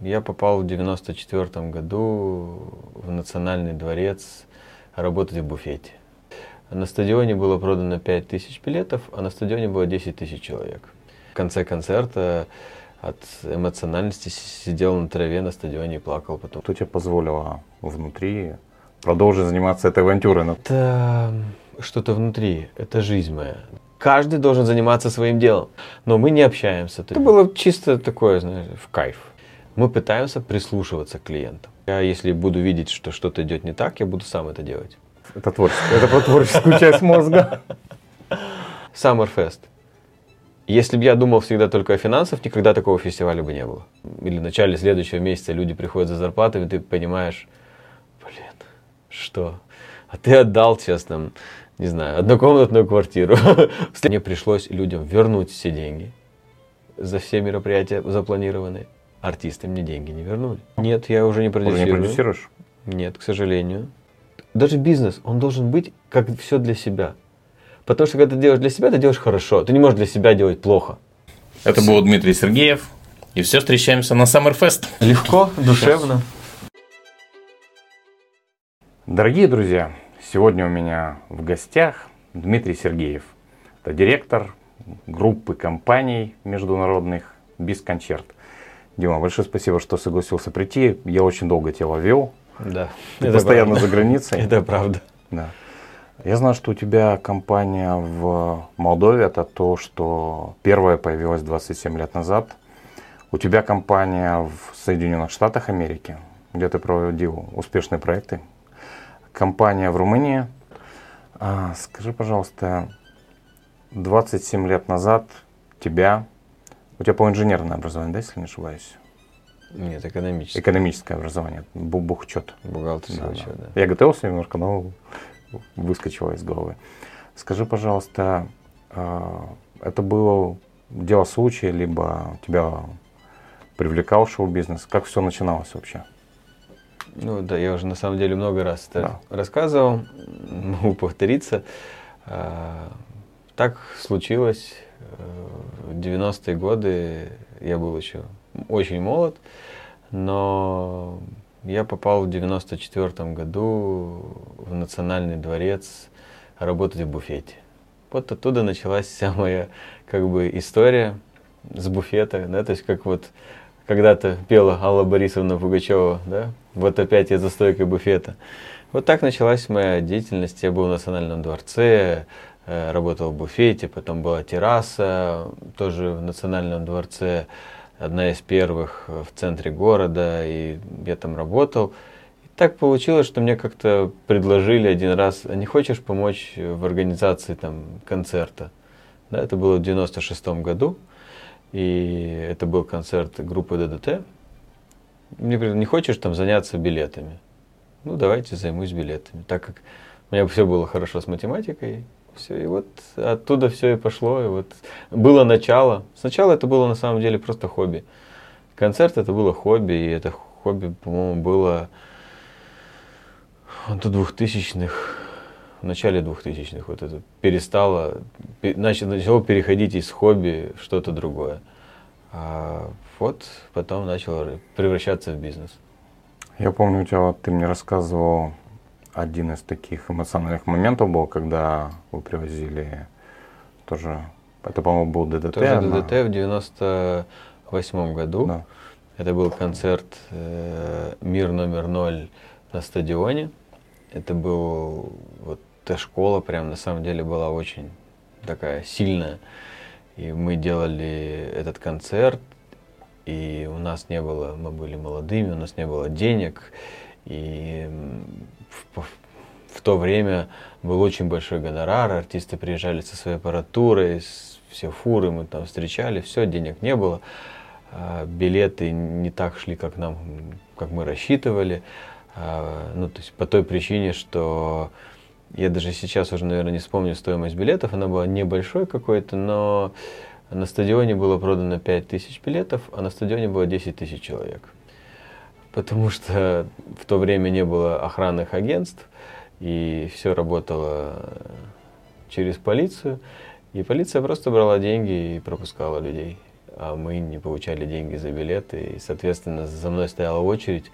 Я попал в 94 году в Национальный дворец работать в буфете. На стадионе было продано 5 тысяч билетов, а на стадионе было 10 тысяч человек. В конце концерта от эмоциональности сидел на траве на стадионе и плакал потом. Что тебе позволило внутри продолжить заниматься этой авантюрой? Это что-то внутри, это жизнь моя. Каждый должен заниматься своим делом, но мы не общаемся. Это было чисто такое, знаешь, в кайф мы пытаемся прислушиваться к клиентам. Я, если буду видеть, что что-то идет не так, я буду сам это делать. Это творчество. Это про творческую часть мозга. Summerfest. Если бы я думал всегда только о финансах, никогда такого фестиваля бы не было. Или в начале следующего месяца люди приходят за зарплатами, ты понимаешь, блин, что? А ты отдал там, не знаю, однокомнатную квартиру. Мне пришлось людям вернуть все деньги за все мероприятия запланированные артисты мне деньги не вернули. Нет, я уже не продюсирую. Уже не продюсируешь? Нет, к сожалению. Даже бизнес, он должен быть как все для себя. Потому что когда ты делаешь для себя, ты делаешь хорошо. Ты не можешь для себя делать плохо. Это был Дмитрий Сергеев. И все, встречаемся на Summerfest. Легко, душевно. Дорогие друзья, сегодня у меня в гостях Дмитрий Сергеев. Это директор группы компаний международных «Бискончерт». Дима, большое спасибо, что согласился прийти. Я очень долго тебя ловил. Да. Ты постоянно правда. за границей. Это правда. Да. Я знаю, что у тебя компания в Молдове, это то, что первая появилась 27 лет назад. У тебя компания в Соединенных Штатах Америки, где ты проводил успешные проекты. Компания в Румынии. А, скажи, пожалуйста, 27 лет назад тебя у тебя по инженерное образование, да, если не ошибаюсь? Нет, экономическое. Экономическое образование, бухчет. Бухгалтерский да, учет, да. да. Я готовился немножко, но выскочило из головы. Скажи, пожалуйста, а, это было дело случая, либо тебя привлекал шоу-бизнес? Как все начиналось вообще? Ну да, я уже на самом деле много раз это да. рассказывал, могу повториться. А, так случилось в 90-е годы я был еще очень молод, но я попал в 94 году в Национальный дворец работать в буфете. Вот оттуда началась вся моя как бы история с буфета, да, то есть как вот когда-то пела Алла Борисовна Пугачева, да, вот опять я за стойкой буфета. Вот так началась моя деятельность. Я был в Национальном дворце, Э, работал в буфете, потом была терраса, тоже в Национальном дворце, одна из первых в центре города, и я там работал. И так получилось, что мне как-то предложили один раз, а не хочешь помочь в организации там концерта? Да, это было в 96 году, и это был концерт группы ДДТ. Мне говорят, не хочешь там заняться билетами? Ну, давайте займусь билетами. Так как у меня все было хорошо с математикой, все, и вот оттуда все и пошло. И вот было начало. Сначала это было на самом деле просто хобби. Концерт это было хобби, и это хобби, по-моему, было до двухтысячных, в начале двухтысячных вот это перестало, начало, переходить из хобби в что-то другое. А вот потом начало превращаться в бизнес. Я помню, у тебя ты мне рассказывал один из таких эмоциональных моментов был, когда вы привозили тоже, это, по-моему, был ДДТ. Тоже ДДТ в 98 году. Да. Это был концерт э, «Мир номер ноль» на стадионе. Это был, вот эта школа прям на самом деле была очень такая сильная. И мы делали этот концерт, и у нас не было, мы были молодыми, у нас не было денег, и в, в то время был очень большой гонорар, артисты приезжали со своей аппаратурой, все фуры мы там встречали, все, денег не было, а, билеты не так шли, как нам, как мы рассчитывали, а, ну, то есть по той причине, что я даже сейчас уже, наверное, не вспомню стоимость билетов, она была небольшой какой-то, но на стадионе было продано 5 тысяч билетов, а на стадионе было 10 тысяч человек потому что в то время не было охранных агентств, и все работало через полицию. И полиция просто брала деньги и пропускала людей. а мы не получали деньги за билеты. И, соответственно, за мной стояла очередь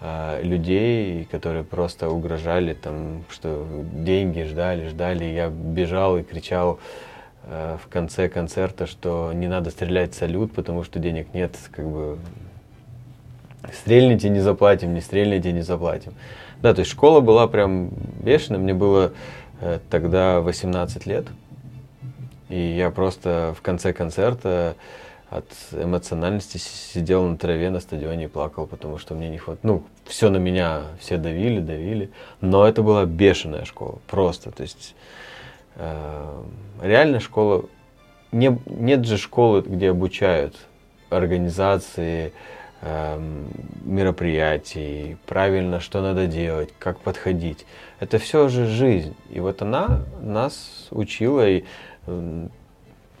а, людей, которые просто угрожали, там, что деньги ждали, ждали. Я бежал и кричал а, в конце концерта, что не надо стрелять салют, потому что денег нет, как бы стрельните, не заплатим, не стрельните, не заплатим. Да, то есть школа была прям бешеная, мне было э, тогда 18 лет, и я просто в конце концерта от эмоциональности сидел на траве на стадионе и плакал, потому что мне не хватало. Ну, все на меня, все давили, давили. Но это была бешеная школа, просто. То есть э, реально школа... Не, нет же школы, где обучают организации, э, мероприятий, правильно, что надо делать, как подходить. Это все же жизнь. И вот она нас учила, и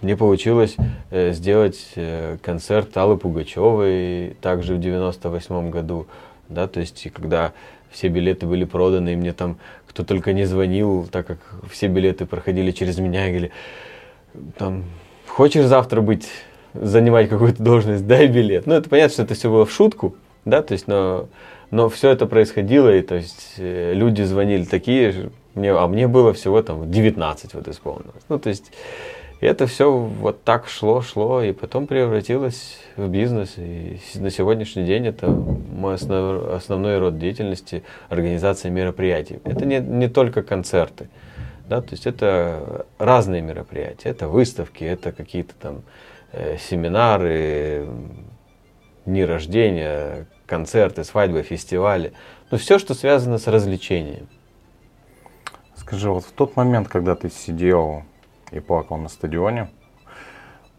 мне получилось э, сделать э, концерт Аллы Пугачевой также в 98 году, да, то есть когда все билеты были проданы, и мне там кто только не звонил, так как все билеты проходили через меня, и говорили, там, хочешь завтра быть, занимать какую-то должность, дай билет. Ну, это понятно, что это все было в шутку, да, то есть, но, но все это происходило, и то есть э, люди звонили такие, мне, а мне было всего там 19 вот исполнилось. Ну, то есть, это все вот так шло, шло, и потом превратилось в бизнес. И на сегодняшний день это мой основ, основной род деятельности – организация мероприятий. Это не, не только концерты, да, то есть это разные мероприятия. Это выставки, это какие-то там семинары, дни рождения, концерты, свадьбы, фестивали. Ну, все, что связано с развлечением. Скажи, вот в тот момент, когда ты сидел и плакал на стадионе.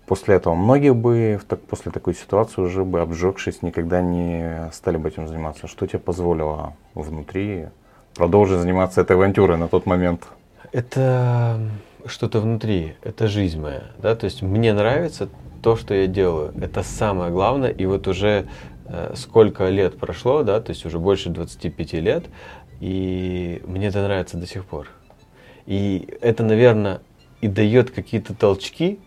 После этого многие бы так, после такой ситуации уже бы обжегшись никогда не стали бы этим заниматься. Что тебе позволило внутри продолжить заниматься этой авантюрой на тот момент? Это что-то внутри, это жизнь моя, да, то есть мне нравится то, что я делаю, это самое главное, и вот уже э, сколько лет прошло, да, то есть уже больше 25 лет, и мне это нравится до сих пор. И это, наверное, и дает какие-то толчки,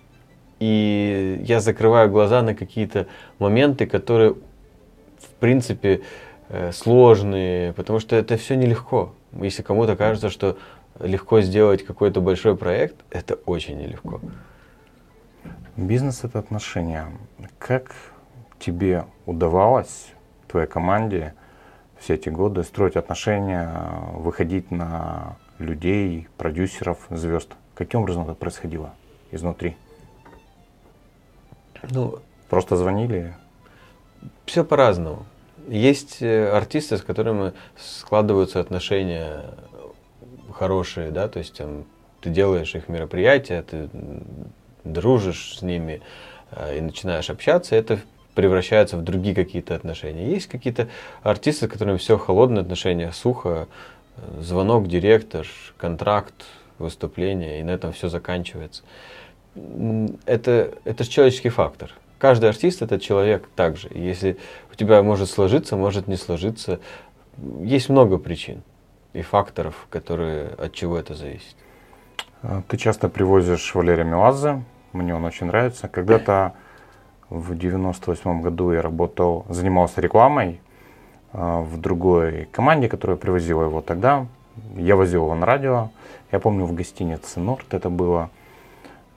и я закрываю глаза на какие-то моменты, которые, в принципе, э, сложные, потому что это все нелегко. Если кому-то кажется, что легко сделать какой-то большой проект, это очень нелегко. Бизнес это отношения. Как тебе удавалось, твоей команде, все эти годы строить отношения, выходить на людей, продюсеров, звезд? Каким образом это происходило изнутри? Ну, Просто звонили? Все по-разному. Есть э, артисты, с которыми складываются отношения хорошие, да, то есть там, ты делаешь их мероприятия, ты дружишь с ними э, и начинаешь общаться, это превращается в другие какие-то отношения. Есть какие-то артисты, с которыми все холодные отношения, сухо, э, звонок, директор, контракт, выступление, и на этом все заканчивается. Это, это человеческий фактор. Каждый артист это человек также. Если у тебя может сложиться, может не сложиться. Есть много причин и факторов, которые от чего это зависит. А, ты часто привозишь Валерия Меладзе, мне он очень нравится. Когда-то в 98 году я работал, занимался рекламой а, в другой команде, которая привозила его тогда. Я возил его на радио. Я помню, в гостинице Норд это было.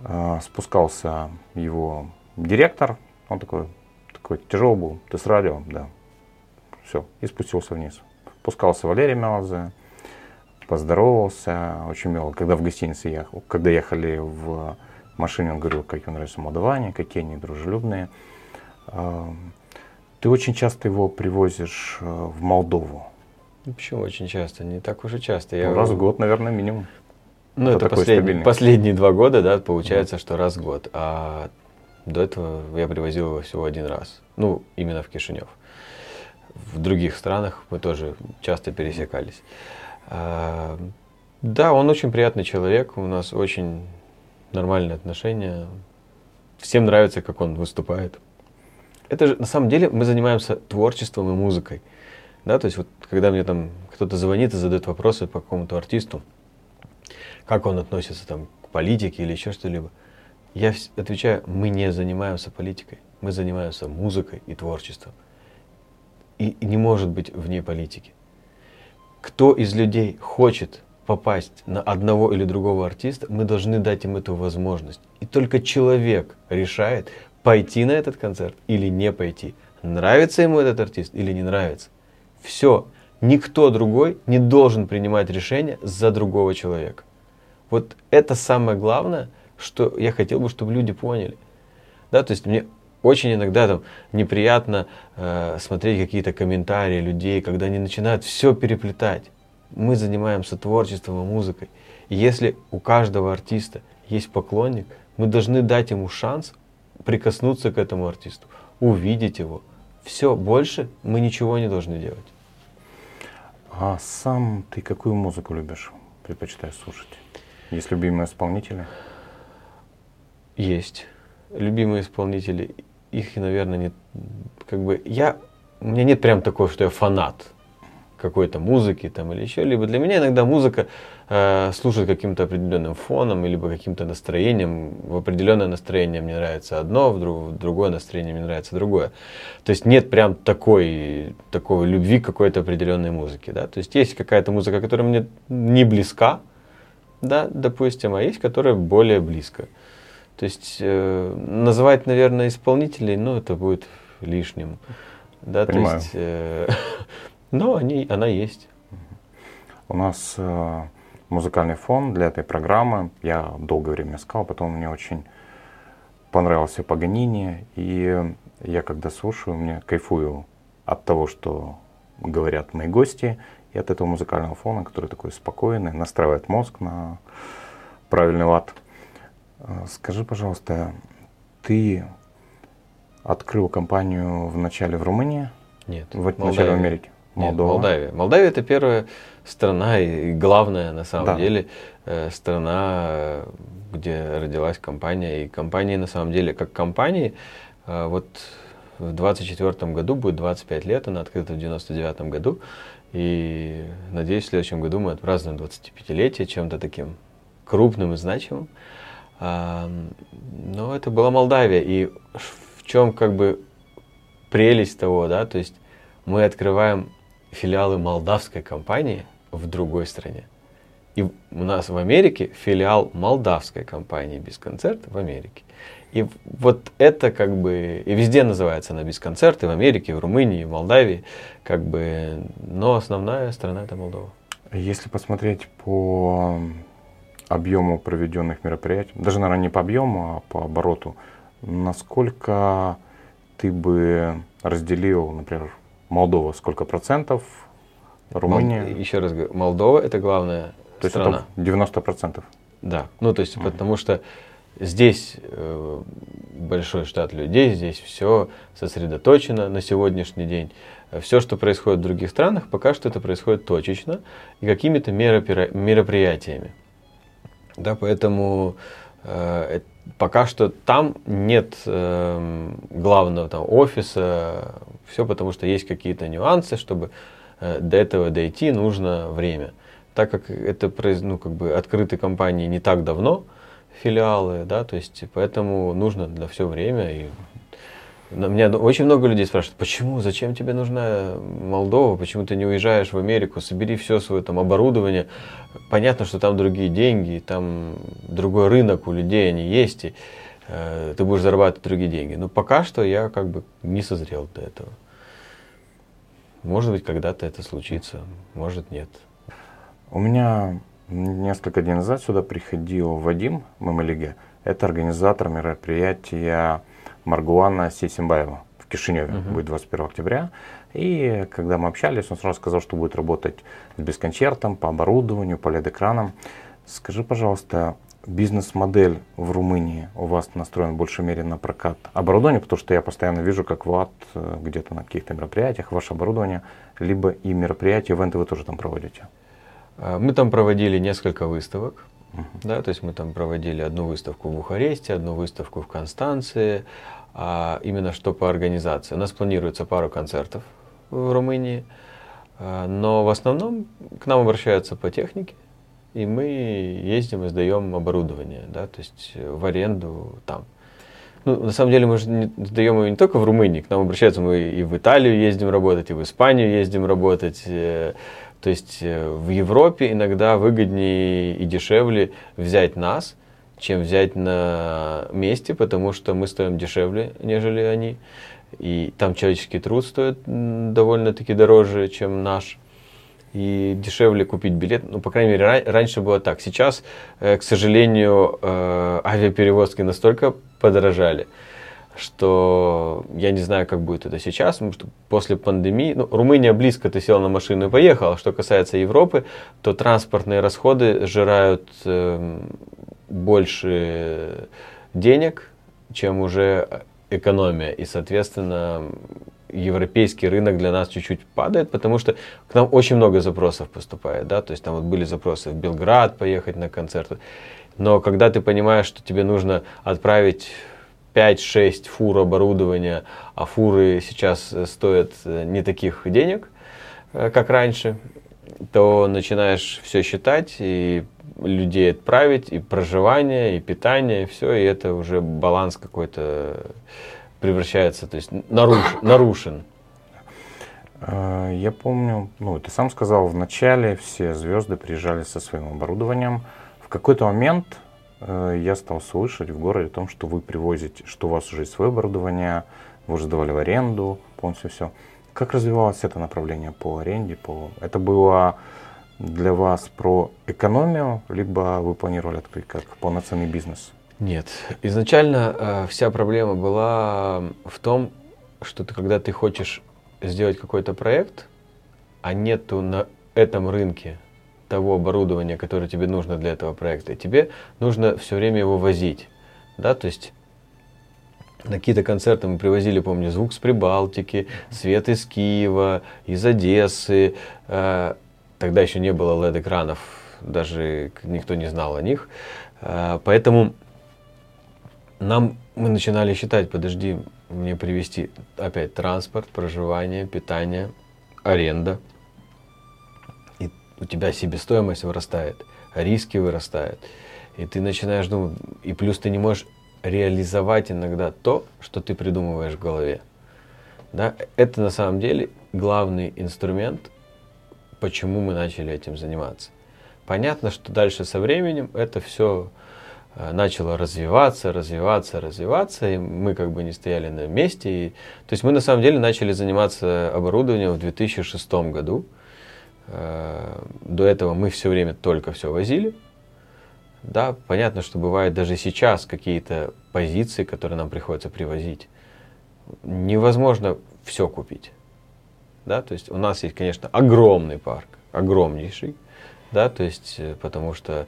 Э, спускался его директор. Он такой, такой тяжелый был. Ты с радио? Да. Все. И спустился вниз. Спускался Валерий Меладзе. Поздоровался. Очень мило. Когда в гостинице ехал, когда ехали в машине, он говорил, какие он нравится молдаване, какие они дружелюбные. Ты очень часто его привозишь э, в Молдову. Почему очень часто? Не так уж и часто. Я... Ну, раз в год, наверное, минимум. Ну, это, это послед... последние два года, да, получается, mm что раз в год. А до этого я привозил его всего один раз. Ну, именно в Кишинев. В других странах мы тоже часто пересекались. Да, он очень приятный человек, у нас очень нормальные отношения. Всем нравится, как он выступает. Это же, на самом деле, мы занимаемся творчеством и музыкой. Да, то есть вот когда мне там кто-то звонит и задает вопросы по какому-то артисту, как он относится там, к политике или еще что-либо. Я отвечаю, мы не занимаемся политикой, мы занимаемся музыкой и творчеством. И не может быть вне политики. Кто из людей хочет попасть на одного или другого артиста, мы должны дать им эту возможность. И только человек решает, пойти на этот концерт или не пойти. Нравится ему этот артист или не нравится. Все. Никто другой не должен принимать решение за другого человека. Вот это самое главное, что я хотел бы, чтобы люди поняли. Да, то есть мне очень иногда там неприятно э, смотреть какие-то комментарии людей, когда они начинают все переплетать мы занимаемся творчеством и музыкой. И если у каждого артиста есть поклонник, мы должны дать ему шанс прикоснуться к этому артисту, увидеть его. Все, больше мы ничего не должны делать. А сам ты какую музыку любишь, предпочитаешь слушать? Есть любимые исполнители? Есть. Любимые исполнители. Их, наверное, нет. Как бы я. У меня нет прям такого, что я фанат какой-то музыки там или еще, либо для меня иногда музыка э, служит каким-то определенным фоном, либо каким-то настроением. В определенное настроение мне нравится одно, в, друг, в другое настроение мне нравится другое. То есть нет прям такой, такой любви какой-то определенной музыке. Да? То есть есть какая-то музыка, которая мне не близка, да, допустим, а есть, которая более близко. То есть э, называть, наверное, исполнителей, ну, это будет лишним. Да, Понимаю. то есть, э, Но они, она есть. У нас э, музыкальный фон для этой программы. Я долгое время искал, потом мне очень понравился Паганини. И я когда слушаю, мне кайфую от того, что говорят мои гости, и от этого музыкального фона, который такой спокойный, настраивает мозг на правильный лад. Э, скажи, пожалуйста, ты открыл компанию в начале в Румынии? Нет. В начале в Америке? Молдова. Нет, Молдавия. Молдавия это первая страна и главная на самом Да. деле э, страна, где родилась компания. И компании на самом деле, как компании, э, вот в 24 году будет 25 лет, она открыта в 99 году. И надеюсь, в следующем году мы отпразднуем 25-летие чем-то таким крупным и значимым. Но это была Молдавия. И в чем как бы прелесть того, да, то есть мы открываем филиалы молдавской компании в другой стране. И у нас в Америке филиал молдавской компании без концерта в Америке. И вот это как бы, и везде называется она без концерта, и в Америке, и в Румынии, и в Молдавии, как бы, но основная страна это Молдова. Если посмотреть по объему проведенных мероприятий, даже, наверное, не по объему, а по обороту, насколько ты бы разделил, например, Молдова сколько процентов, Румыния? Мол, еще раз говорю, Молдова это главная то страна. есть 90 процентов. Да, ну то есть, mm-hmm. потому что здесь э, большой штат людей, здесь все сосредоточено на сегодняшний день. Все, что происходит в других странах, пока что это происходит точечно и какими-то мероприятиями. Да, поэтому э, пока что там нет э, главного там, офиса, все потому что есть какие-то нюансы, чтобы э, до этого дойти нужно время. Так как это ну, как бы открыты компании не так давно, филиалы, да, то есть поэтому нужно для все время. И меня очень много людей спрашивают, почему, зачем тебе нужна Молдова, почему ты не уезжаешь в Америку, собери все свое там оборудование. Понятно, что там другие деньги, там другой рынок у людей, они есть, и э, ты будешь зарабатывать другие деньги. Но пока что я как бы не созрел до этого. Может быть, когда-то это случится, может нет. У меня несколько дней назад сюда приходил Вадим Мамалиге. Это организатор мероприятия Маргуана Сисимбаева в Кишиневе. Uh-huh. Будет 21 октября. И когда мы общались, он сразу сказал, что будет работать с бескончертом, по оборудованию, по LED-экранам. Скажи, пожалуйста, бизнес-модель в Румынии у вас настроен в большей мере на прокат оборудования, потому что я постоянно вижу, как ВАД э, где-то на каких-то мероприятиях, ваше оборудование, либо и мероприятия, ивенты вы тоже там проводите? А, мы там проводили несколько выставок. Да, то есть мы там проводили одну выставку в Бухаресте, одну выставку в Констанции, а именно что по организации. У нас планируется пару концертов в Румынии, а, но в основном к нам обращаются по технике, и мы ездим и сдаем оборудование, да, то есть в аренду там. Ну, на самом деле мы же сдаем его не только в Румынии, к нам обращаются, мы и в Италию ездим работать, и в Испанию ездим работать. То есть э, в Европе иногда выгоднее и дешевле взять нас, чем взять на месте, потому что мы стоим дешевле, нежели они. И там человеческий труд стоит довольно-таки дороже, чем наш. И дешевле купить билет. Ну, по крайней мере, раньше было так. Сейчас, э, к сожалению, э, авиаперевозки настолько подорожали, что я не знаю, как будет это сейчас, потому что после пандемии, ну, Румыния близко, ты сел на машину и поехал, а что касается Европы, то транспортные расходы сжирают э, больше денег, чем уже экономия. И, соответственно, европейский рынок для нас чуть-чуть падает, потому что к нам очень много запросов поступает, да, то есть там вот были запросы в Белград поехать на концерты, но когда ты понимаешь, что тебе нужно отправить 5-6 фур оборудования, а фуры сейчас стоят не таких денег, э, как раньше, то начинаешь все считать и людей отправить, и проживание, и питание, и все, и это уже баланс какой-то превращается, то есть наруш, нарушен. А, я помню, ну, ты сам сказал, в начале все звезды приезжали со своим оборудованием. В какой-то момент э, я стал слышать в городе о том, что вы привозите, что у вас уже есть свое оборудование, вы уже сдавали в аренду, полностью все. Как развивалось это направление по аренде? По... Это было для вас про экономию, либо вы планировали открыть как полноценный бизнес? Нет. Изначально э, вся проблема была в том, что ты, когда ты хочешь сделать какой-то проект, а нету на этом рынке того оборудования, которое тебе нужно для этого проекта, тебе нужно все время его возить. Да, то есть на какие-то концерты мы привозили, помню, звук с Прибалтики, свет из Киева, из Одессы. Э, тогда еще не было LED-экранов, даже никто не знал о них. Э, поэтому нам мы начинали считать, подожди, мне привезти опять транспорт, проживание, питание, аренда. У тебя себестоимость вырастает, риски вырастают. И ты начинаешь думать, и плюс ты не можешь реализовать иногда то, что ты придумываешь в голове. Да? Это на самом деле главный инструмент, почему мы начали этим заниматься. Понятно, что дальше со временем это все э, начало развиваться, развиваться, развиваться, и мы как бы не стояли на месте. И, то есть мы на самом деле начали заниматься оборудованием в 2006 году. Э, до этого мы все время только все возили. Да, понятно, что бывает даже сейчас какие-то позиции, которые нам приходится привозить. Невозможно все купить. Да, то есть у нас есть, конечно, огромный парк, огромнейший, да, то есть э, потому что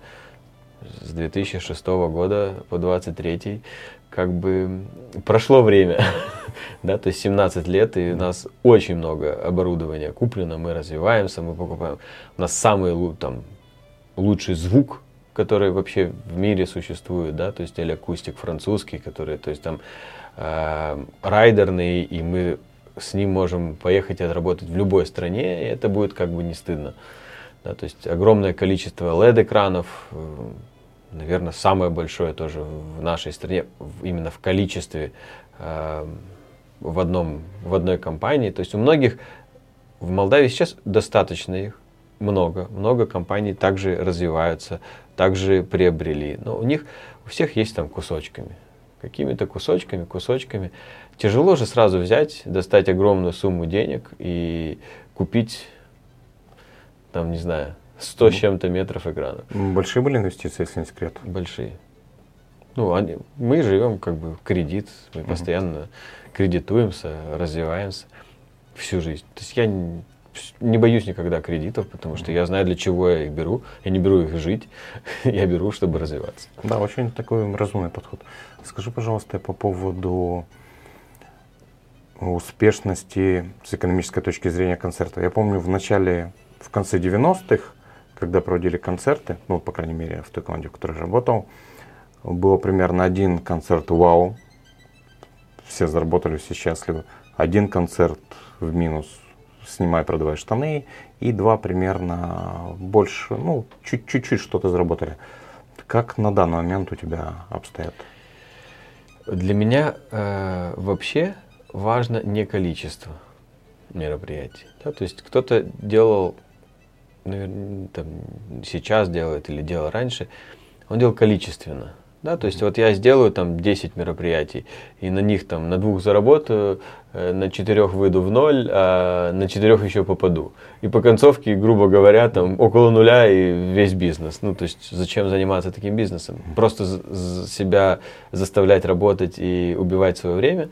с 2006 года по 2023 как бы прошло время, да, то есть 17 лет, и у нас очень много оборудования куплено, мы развиваемся, мы покупаем. У нас самый там, лучший звук которые вообще в мире существуют, да, то есть или акустик французский, который, то есть там э, райдерный, и мы с ним можем поехать и отработать в любой стране, и это будет как бы не стыдно. Да, то есть огромное количество LED-экранов, э, наверное, самое большое тоже в нашей стране, именно в количестве э, в, одном, в одной компании. То есть у многих в Молдавии сейчас достаточно их, много, много компаний также развиваются, также приобрели. Но у них у всех есть там кусочками. Какими-то кусочками, кусочками. Тяжело же сразу взять, достать огромную сумму денег и купить, там, не знаю, 100 с чем-то метров экрана. Большие были инвестиции, если не секрет? Большие. Ну, они, мы живем как бы в кредит, мы угу. постоянно кредитуемся, развиваемся всю жизнь. То есть я не боюсь никогда кредитов, потому что я знаю, для чего я их беру. Я не беру их жить, я беру, чтобы развиваться. Да, очень такой разумный подход. Скажи, пожалуйста, по поводу успешности с экономической точки зрения концерта. Я помню в начале, в конце 90-х, когда проводили концерты, ну, по крайней мере, в той команде, в которой я работал, было примерно один концерт вау, все заработали, все счастливы. Один концерт в минус снимай, продавай штаны, и два примерно больше, ну, чуть-чуть что-то заработали. Как на данный момент у тебя обстоят? Для меня э, вообще важно не количество мероприятий. Да? То есть кто-то делал, наверное, там, сейчас делает или делал раньше, он делал количественно. Да, то есть вот я сделаю там 10 мероприятий, и на них там на двух заработаю, э, на четырех выйду в ноль, а на четырех еще попаду. И по концовке, грубо говоря, там около нуля и весь бизнес. Ну, то есть зачем заниматься таким бизнесом? Просто себя заставлять работать и убивать свое время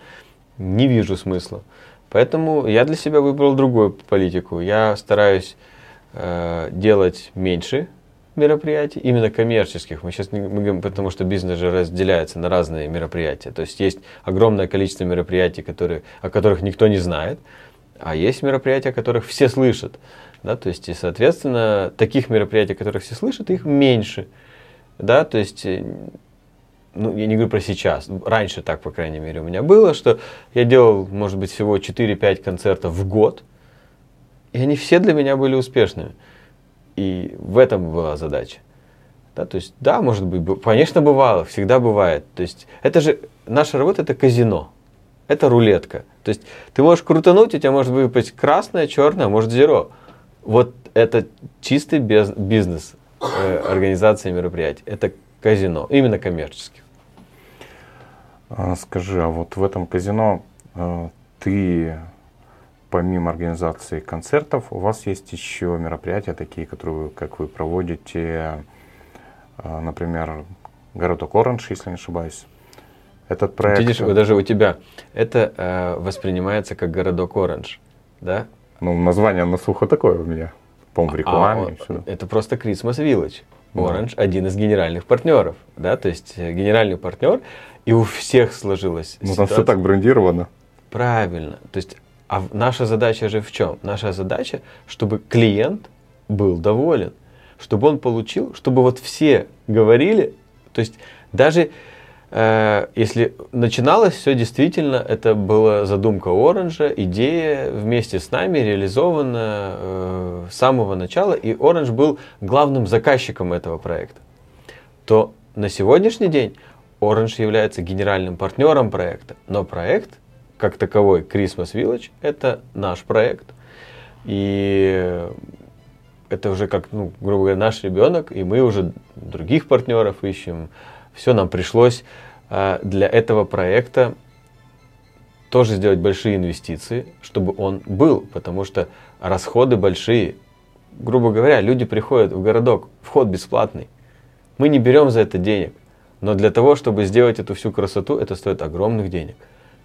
не вижу смысла. Поэтому я для себя выбрал другую политику. Я стараюсь э, делать меньше мероприятий, именно коммерческих. Мы сейчас не говорим, потому что бизнес же разделяется на разные мероприятия. То есть есть огромное количество мероприятий, которые, о которых никто не знает, а есть мероприятия, о которых все слышат. Да, то есть, и, соответственно, таких мероприятий, о которых все слышат, их меньше. Да, то есть, э, ну, я не говорю про сейчас, раньше так, по крайней мере, у меня было, что я делал, может быть, всего 4-5 концертов в год, и они все для меня были успешными. И в этом была задача. Да, то есть, да, может быть, конечно, бывало, всегда бывает. То есть, это же, наша работа это казино, это рулетка. То есть, ты можешь крутануть, у тебя может выпасть красное, черное, может зеро. Вот это чистый бизнес э, организации мероприятий. Это казино, именно коммерческих. А, скажи, а вот в этом казино э, ты помимо организации концертов, у вас есть еще мероприятия такие, которые, как вы проводите, э, например, городок Оранж, если не ошибаюсь. Этот проект... Видишь, даже у тебя это э, воспринимается как городок Оранж, да? Ну, название на слуху такое у меня, по-моему, в рекламе. А, это просто Christmas Village. Orange да. один из генеральных партнеров, да, то есть э, генеральный партнер, и у всех сложилось. Ну, там все так брендировано. Правильно. То есть а наша задача же в чем? Наша задача, чтобы клиент был доволен, чтобы он получил, чтобы вот все говорили, то есть даже э, если начиналось все действительно, это была задумка Оранжа, идея вместе с нами реализована э, с самого начала, и Оранж был главным заказчиком этого проекта, то на сегодняшний день Оранж является генеральным партнером проекта, но проект как таковой Christmas Village это наш проект. И это уже как, ну, грубо говоря, наш ребенок, и мы уже других партнеров ищем. Все, нам пришлось э, для этого проекта тоже сделать большие инвестиции, чтобы он был, потому что расходы большие. Грубо говоря, люди приходят в городок, вход бесплатный. Мы не берем за это денег, но для того, чтобы сделать эту всю красоту, это стоит огромных денег.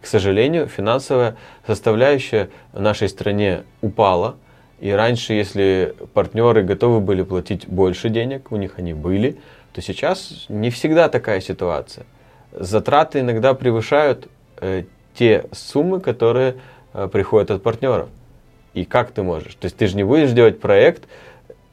К сожалению, финансовая составляющая в нашей стране упала. И раньше, если партнеры готовы были платить больше денег, у них они были, то сейчас не всегда такая ситуация. Затраты иногда превышают э, те суммы, которые э, приходят от партнеров. И как ты можешь? То есть ты же не будешь делать проект,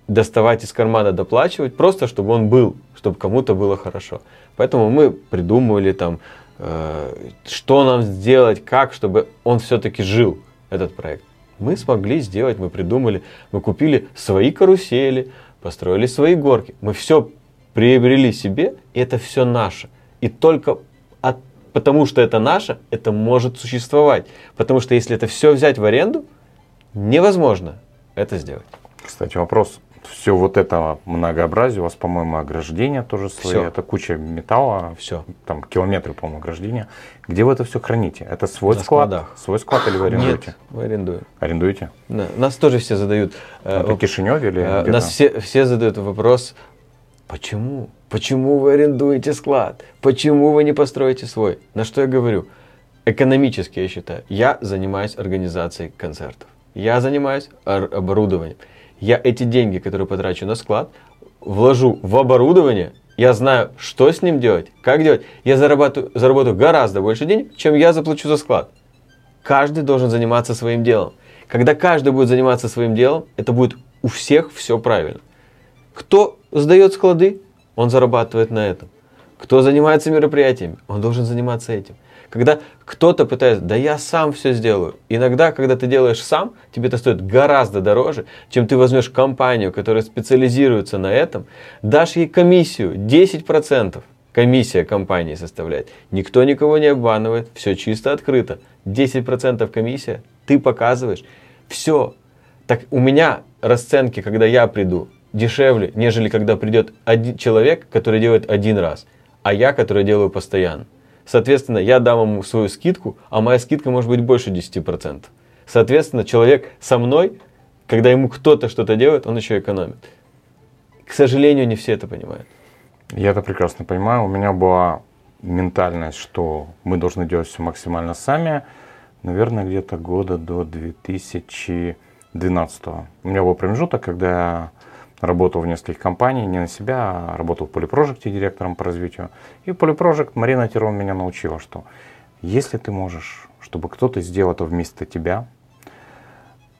доставать из кармана, доплачивать, просто чтобы он был, чтобы кому-то было хорошо. Поэтому мы придумывали там что нам сделать, как, чтобы он все-таки жил, этот проект. Мы смогли сделать, мы придумали, мы купили свои карусели, построили свои горки. Мы все приобрели себе, и это все наше. И только от, потому что это наше, это может существовать. Потому что если это все взять в аренду, невозможно это сделать. Кстати, вопрос все вот это многообразие, у вас, по-моему, ограждения тоже свои, все. это куча металла, все. там километры, по-моему, ограждения. Где вы это все храните? Это свой На склад? Складах. Свой склад или вы арендуете? Нет, мы арендуем. Арендуете? Да. Нас тоже все задают. Э, это в Кишиневе или э, Нас все, все задают вопрос, почему? Почему вы арендуете склад? Почему вы не построите свой? На что я говорю? Экономически, я считаю, я занимаюсь организацией концертов. Я занимаюсь оборудованием я эти деньги, которые потрачу на склад, вложу в оборудование, я знаю, что с ним делать, как делать. Я заработаю, заработаю гораздо больше денег, чем я заплачу за склад. Каждый должен заниматься своим делом. Когда каждый будет заниматься своим делом, это будет у всех все правильно. Кто сдает склады, он зарабатывает на этом. Кто занимается мероприятиями, он должен заниматься этим. Когда кто-то пытается, да я сам все сделаю. Иногда, когда ты делаешь сам, тебе это стоит гораздо дороже, чем ты возьмешь компанию, которая специализируется на этом, дашь ей комиссию 10%. Комиссия компании составляет. Никто никого не обманывает, все чисто открыто. 10% комиссия, ты показываешь. Все. Так у меня расценки, когда я приду, дешевле, нежели когда придет один человек, который делает один раз, а я, который делаю постоянно. Соответственно, я дам ему свою скидку, а моя скидка может быть больше 10%. Соответственно, человек со мной, когда ему кто-то что-то делает, он еще экономит. К сожалению, не все это понимают. Я это прекрасно понимаю. У меня была ментальность, что мы должны делать все максимально сами. Наверное, где-то года до 2012. У меня был промежуток, когда работал в нескольких компаниях, не на себя, а работал в Polyproject директором по развитию. И Polyproject Марина Тирон меня научила, что если ты можешь, чтобы кто-то сделал это вместо тебя,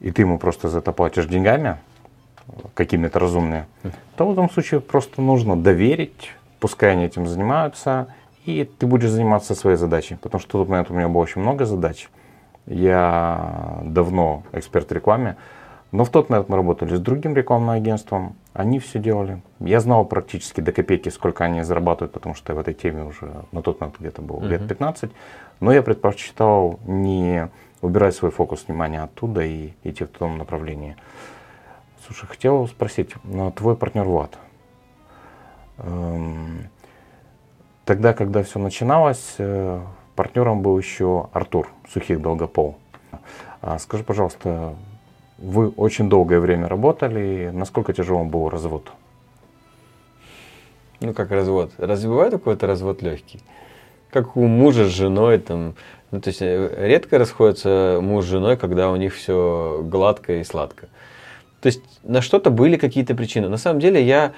и ты ему просто за это платишь деньгами, какими-то разумными, то в этом случае просто нужно доверить, пускай они этим занимаются, и ты будешь заниматься своей задачей. Потому что в тот момент у меня было очень много задач. Я давно эксперт в рекламе, но в тот момент мы работали с другим рекламным агентством, они все делали. Я знал практически до копейки, сколько они зарабатывают, потому что я в этой теме уже на тот момент где-то был uh-huh. лет 15. Но я предпочитал не убирать свой фокус внимания оттуда и идти в том направлении. Слушай, хотел спросить, ну, твой партнер Влад, эм, тогда, когда все начиналось, э, партнером был еще Артур Сухих Долгопол. А скажи, пожалуйста, вы очень долгое время работали. Насколько тяжело был развод? Ну, как развод? Разве бывает какой-то развод легкий? Как у мужа с женой, там, ну, то есть э, редко расходятся муж с женой, когда у них все гладко и сладко. То есть на что-то были какие-то причины. На самом деле я,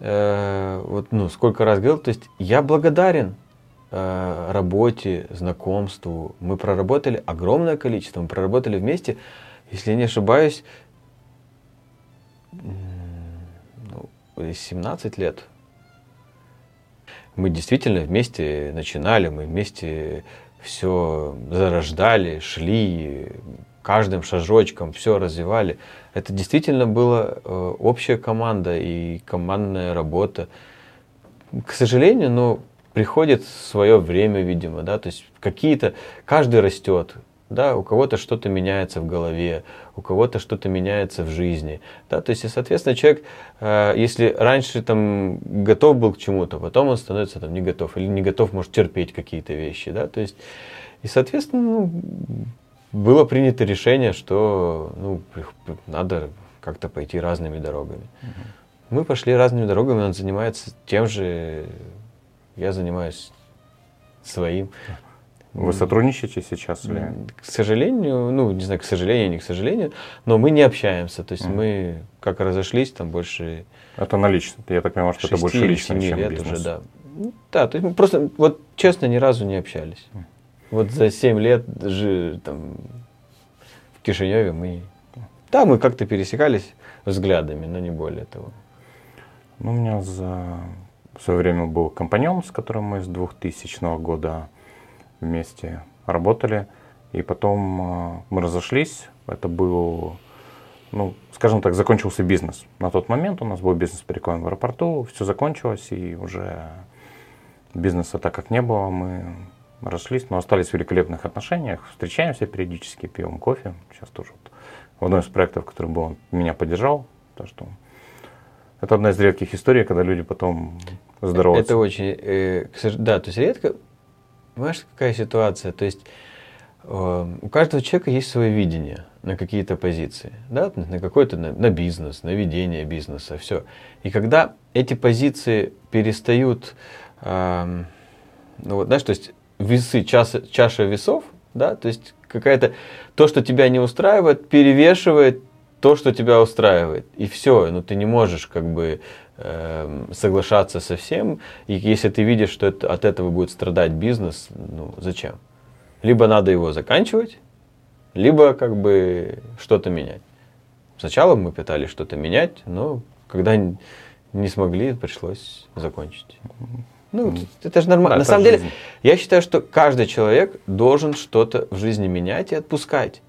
э, вот, ну, сколько раз говорил, то есть я благодарен э, работе, знакомству. Мы проработали огромное количество, мы проработали вместе если я не ошибаюсь, 17 ну, лет. Мы действительно вместе начинали, мы вместе все зарождали, шли, каждым шажочком все развивали. Это действительно была э, общая команда и командная работа. К сожалению, но приходит свое время, видимо, да, то есть какие-то, каждый растет, да, у кого-то что-то меняется в голове, у кого-то что-то меняется в жизни. Да, то есть, и, соответственно, человек, э, если раньше там готов был к чему-то, потом он становится там не готов, или не готов, может терпеть какие-то вещи. Да, то есть, и, соответственно, ну, было принято решение, что ну, надо как-то пойти разными дорогами. Угу. Мы пошли разными дорогами, он занимается тем же, я занимаюсь своим. Вы сотрудничаете сейчас? Или? К сожалению, ну, не знаю, к сожалению, не к сожалению, но мы не общаемся. То есть mm. мы как разошлись, там больше... Это на лично. Я так понимаю, что это больше лично, чем лет бизнес. уже, да. Да, то есть мы просто, вот честно, ни разу не общались. Mm. Вот за 7 лет же, там, в Кишиневе мы... Да, мы как-то пересекались взглядами, но не более того. Ну, у меня за в свое время был компаньон, с которым мы с 2000 года вместе работали. И потом э, мы разошлись. Это был, ну, скажем так, закончился бизнес. На тот момент у нас был бизнес по рекламе в аэропорту. Все закончилось, и уже бизнеса так как не было, мы разошлись, но остались в великолепных отношениях. Встречаемся периодически, пьем кофе. Сейчас тоже вот в одном из проектов, который был, он меня поддержал. Так что это одна из редких историй, когда люди потом здороваются. Это очень, э, да, то есть редко, Понимаешь, какая ситуация? То есть э, у каждого человека есть свое видение на какие-то позиции, да, на какой-то, на, на бизнес, на ведение бизнеса, все. И когда эти позиции перестают, э, ну вот, знаешь, то есть весы, чаша, чаша весов, да, то есть какая-то, то, что тебя не устраивает, перевешивает то, что тебя устраивает. И все, ну ты не можешь как бы Эм, соглашаться со всем. И если ты видишь, что это, от этого будет страдать бизнес, ну зачем? Либо надо его заканчивать, либо как бы что-то менять. Сначала мы пытались что-то менять, но когда не смогли, пришлось закончить. Ну, mm. это же нормально. Да, На самом жизнь. деле, я считаю, что каждый человек должен что-то в жизни менять и отпускать.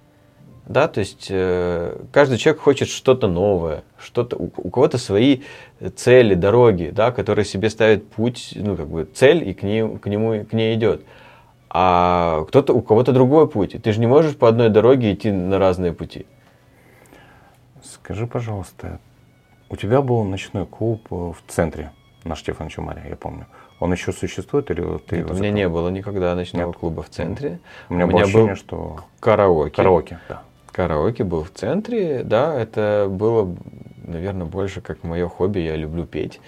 Да, то есть э, каждый человек хочет что-то новое, что-то у, у кого-то свои цели, дороги, да, которые себе ставят путь, ну как бы цель и к ней, к нему к ней идет. А кто-то у кого-то другой путь. Ты же не можешь по одной дороге идти на разные пути. Скажи, пожалуйста, у тебя был ночной клуб в центре на Штефан Чумаре, я помню. Он еще существует или ты Нет, у меня не было никогда ночного Нет. клуба в центре. У меня, у меня было ощущение, был что караоке. Караоке, да. Караоке был в центре, да, это было, наверное, больше как мое хобби, я люблю петь.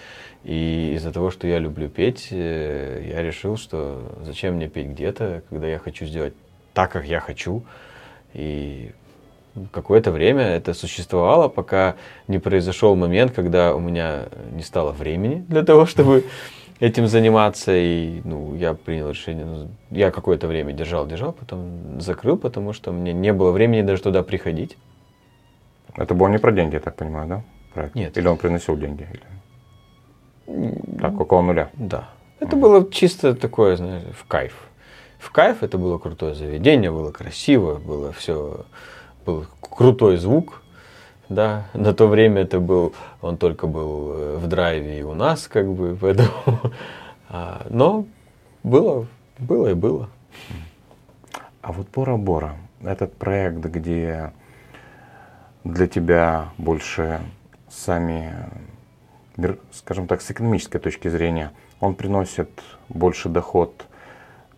И из-за того, что я люблю петь, э, я решил, что зачем мне петь где-то, когда я хочу сделать так, как я хочу. И какое-то время это существовало, пока не произошел момент, когда у меня не стало времени для того, чтобы этим заниматься. И ну, я принял решение, ну, я какое-то время держал, держал, потом закрыл, потому что мне не было времени даже туда приходить. Это было не про деньги, я так понимаю, да? Проект? Нет. Или он приносил деньги? Или... Так, около нуля? Да. Это mm. было чисто такое, знаешь, в кайф. В кайф это было крутое заведение, было красиво, было все, был крутой звук, да, на то время это был, он только был э, в драйве и у нас, как бы, поэтому, а, но было, было и было. А вот Бора-Бора, этот проект, где для тебя больше сами, скажем так, с экономической точки зрения, он приносит больше доход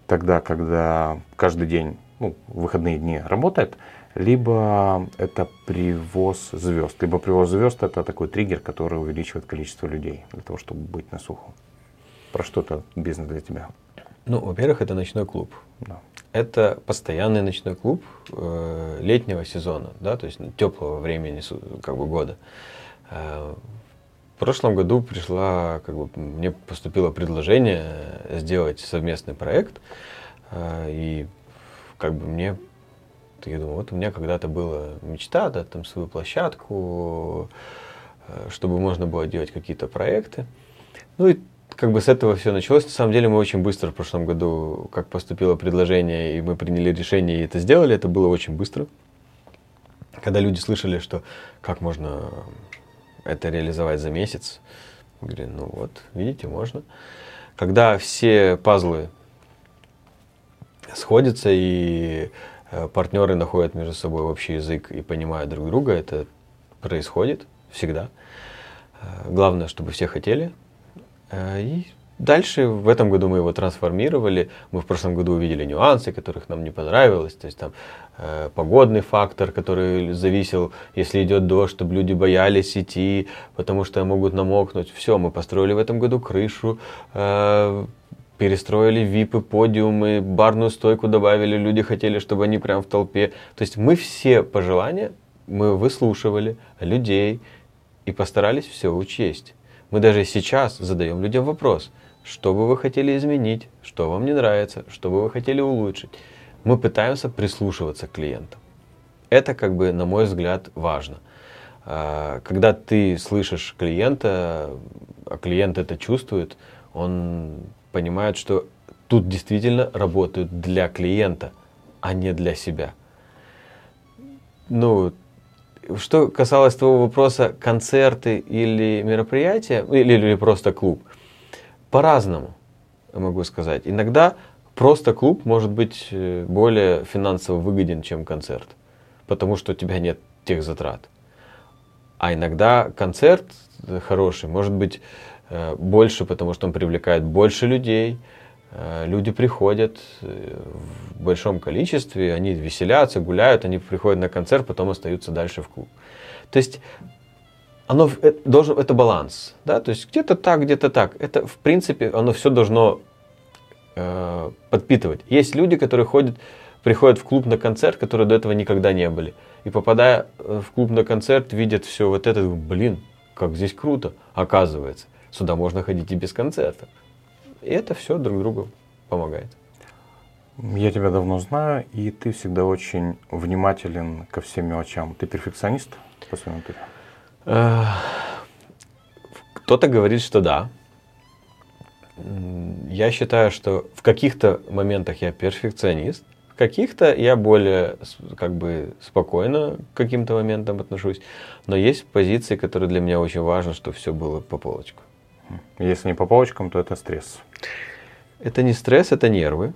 тогда, когда каждый день, ну, выходные дни работает, либо это привоз звезд. Либо привоз звезд это такой триггер, который увеличивает количество людей для того, чтобы быть на суху. Про что это бизнес для тебя? Ну, во-первых, это ночной клуб. Да. Это постоянный ночной клуб э, летнего сезона, да, то есть теплого времени как бы года. Э, в прошлом году пришла, как бы, мне поступило предложение сделать совместный проект, э, и как бы мне я думаю, вот у меня когда-то была мечта, да, там свою площадку, э, чтобы можно было делать какие-то проекты. Ну и как бы с этого все началось. На самом деле мы очень быстро в прошлом году, как поступило предложение, и мы приняли решение и это сделали, это было очень быстро. Когда люди слышали, что как можно это реализовать за месяц, говорили, ну вот, видите, можно. Когда все пазлы сходятся и партнеры находят между собой общий язык и понимают друг друга, это происходит всегда. Э, главное, чтобы все хотели. Э, и дальше в этом году мы его трансформировали. Мы в прошлом году увидели нюансы, которых нам не понравилось. То есть там погодный фактор, который зависел, если идет дождь, чтобы люди боялись идти, потому что могут намокнуть. Все, мы построили в этом году крышу, перестроили випы, подиумы, барную стойку добавили, люди хотели, чтобы они прям в толпе. То есть мы все пожелания, мы выслушивали людей и постарались все учесть. Мы даже сейчас задаем людям вопрос, что бы вы хотели изменить, что вам не нравится, что бы вы хотели улучшить. Мы пытаемся прислушиваться к клиентам. Это, как бы, на мой взгляд, важно. А, когда ты слышишь клиента, а клиент это чувствует, он понимают, что тут действительно работают для клиента, а не для себя. Ну, что касалось твоего вопроса, концерты или мероприятия, или, или просто клуб, по-разному, могу сказать. Иногда просто клуб может быть э, более финансово выгоден, чем концерт, потому что у тебя нет тех затрат. А иногда концерт хороший может быть Э, больше, потому что он привлекает больше людей. Э, люди приходят э, в большом количестве, они веселятся, гуляют, они приходят на концерт, потом остаются дальше в клуб. То есть оно должен, это баланс, да, то есть где-то так, где-то так. Это в принципе оно все должно э, подпитывать. Есть люди, которые ходят, приходят в клуб на концерт, которые до этого никогда не были, и попадая в клуб на концерт, видят все вот это, блин, как здесь круто, оказывается. Сюда можно ходить и без концерта. И это все друг другу помогает. Я тебя давно знаю, и ты всегда очень внимателен ко всем мелочам. Ты перфекционист по своей натуре? Кто-то говорит, что да. Я считаю, что в каких-то моментах я перфекционист, в каких-то я более как бы спокойно к каким-то моментам отношусь. Но есть позиции, которые для меня очень важно, чтобы все было по полочкам. Если не по полочкам, то это стресс. Это не стресс, это нервы.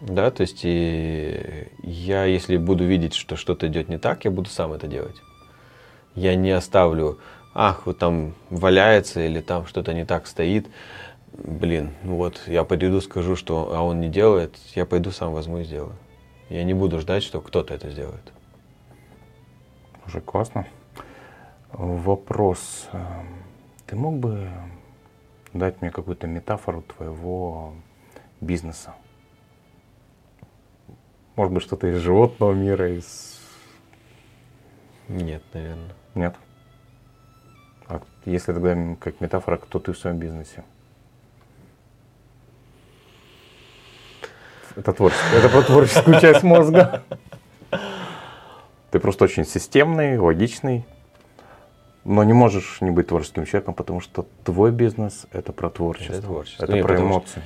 Да, то есть и я, если буду видеть, что что-то идет не так, я буду сам это делать. Я не оставлю, ах, вот там валяется или там что-то не так стоит. Блин, ну вот я пойду скажу, что а он не делает, я пойду сам возьму и сделаю. Я не буду ждать, что кто-то это сделает. Уже классно. Вопрос. Ты мог бы дать мне какую-то метафору твоего бизнеса? Может быть, что-то из животного мира, из... Нет, наверное. Нет? А если тогда как метафора, кто ты в своем бизнесе? Это творчество. Это про творческую часть мозга. Ты просто очень системный, логичный, но не можешь не быть творческим человеком, потому что твой бизнес это про творчество. Это творчество. Это Нет, про эмоции.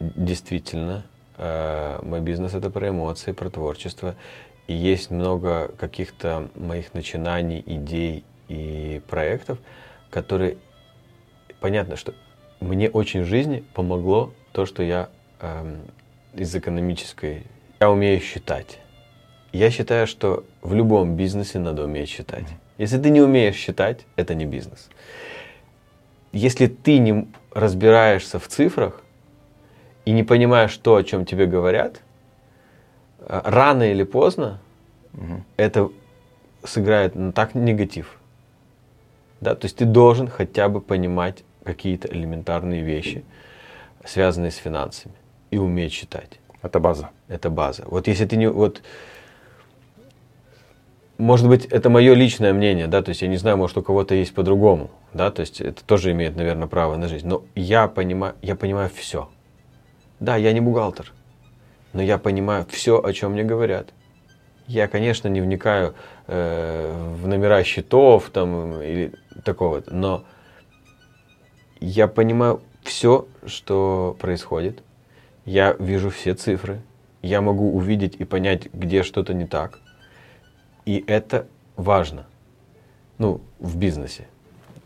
Действительно, э, мой бизнес это про эмоции, про творчество. И есть много каких-то моих начинаний, идей и проектов, которые, понятно, что мне очень в жизни помогло то, что я эм, из экономической, я умею считать. Я считаю, что в любом бизнесе надо уметь считать. Если ты не умеешь считать, это не бизнес. Если ты не разбираешься в цифрах и не понимаешь то, о чем тебе говорят, э, рано или поздно угу. это сыграет на так негатив. Да? То есть ты должен хотя бы понимать какие-то элементарные вещи, связанные с финансами, и уметь считать. Это база. Это база. Вот если ты не... Вот, может быть, это мое личное мнение, да, то есть я не знаю, может, у кого-то есть по-другому, да, то есть это тоже имеет, наверное, право на жизнь. Но я понимаю, я понимаю все. Да, я не бухгалтер, но я понимаю все, о чем мне говорят. Я, конечно, не вникаю э, в номера счетов там или такого, но я понимаю все, что происходит. Я вижу все цифры. Я могу увидеть и понять, где что-то не так и это важно. Ну, в бизнесе.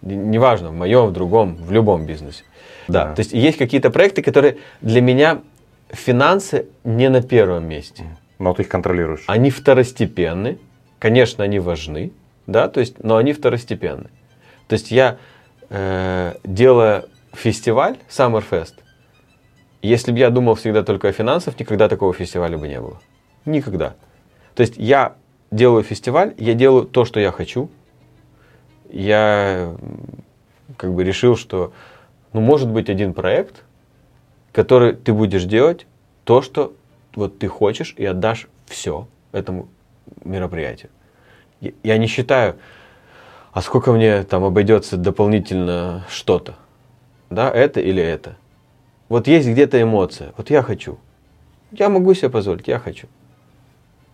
Неважно, в моем, в другом, в любом бизнесе. Да. да. То есть есть какие-то проекты, которые для меня финансы не на первом месте. Но ты их контролируешь. Они второстепенны. Конечно, они важны, да, то есть, но они второстепенны. То есть я, э, делая фестиваль Summerfest, если бы я думал всегда только о финансах, никогда такого фестиваля бы не было. Никогда. То есть я делаю фестиваль, я делаю то, что я хочу. Я как бы решил, что ну, может быть один проект, который ты будешь делать то, что вот ты хочешь, и отдашь все этому мероприятию. Я не считаю, а сколько мне там обойдется дополнительно что-то. Да, это или это. Вот есть где-то эмоция. Вот я хочу. Я могу себе позволить, я хочу.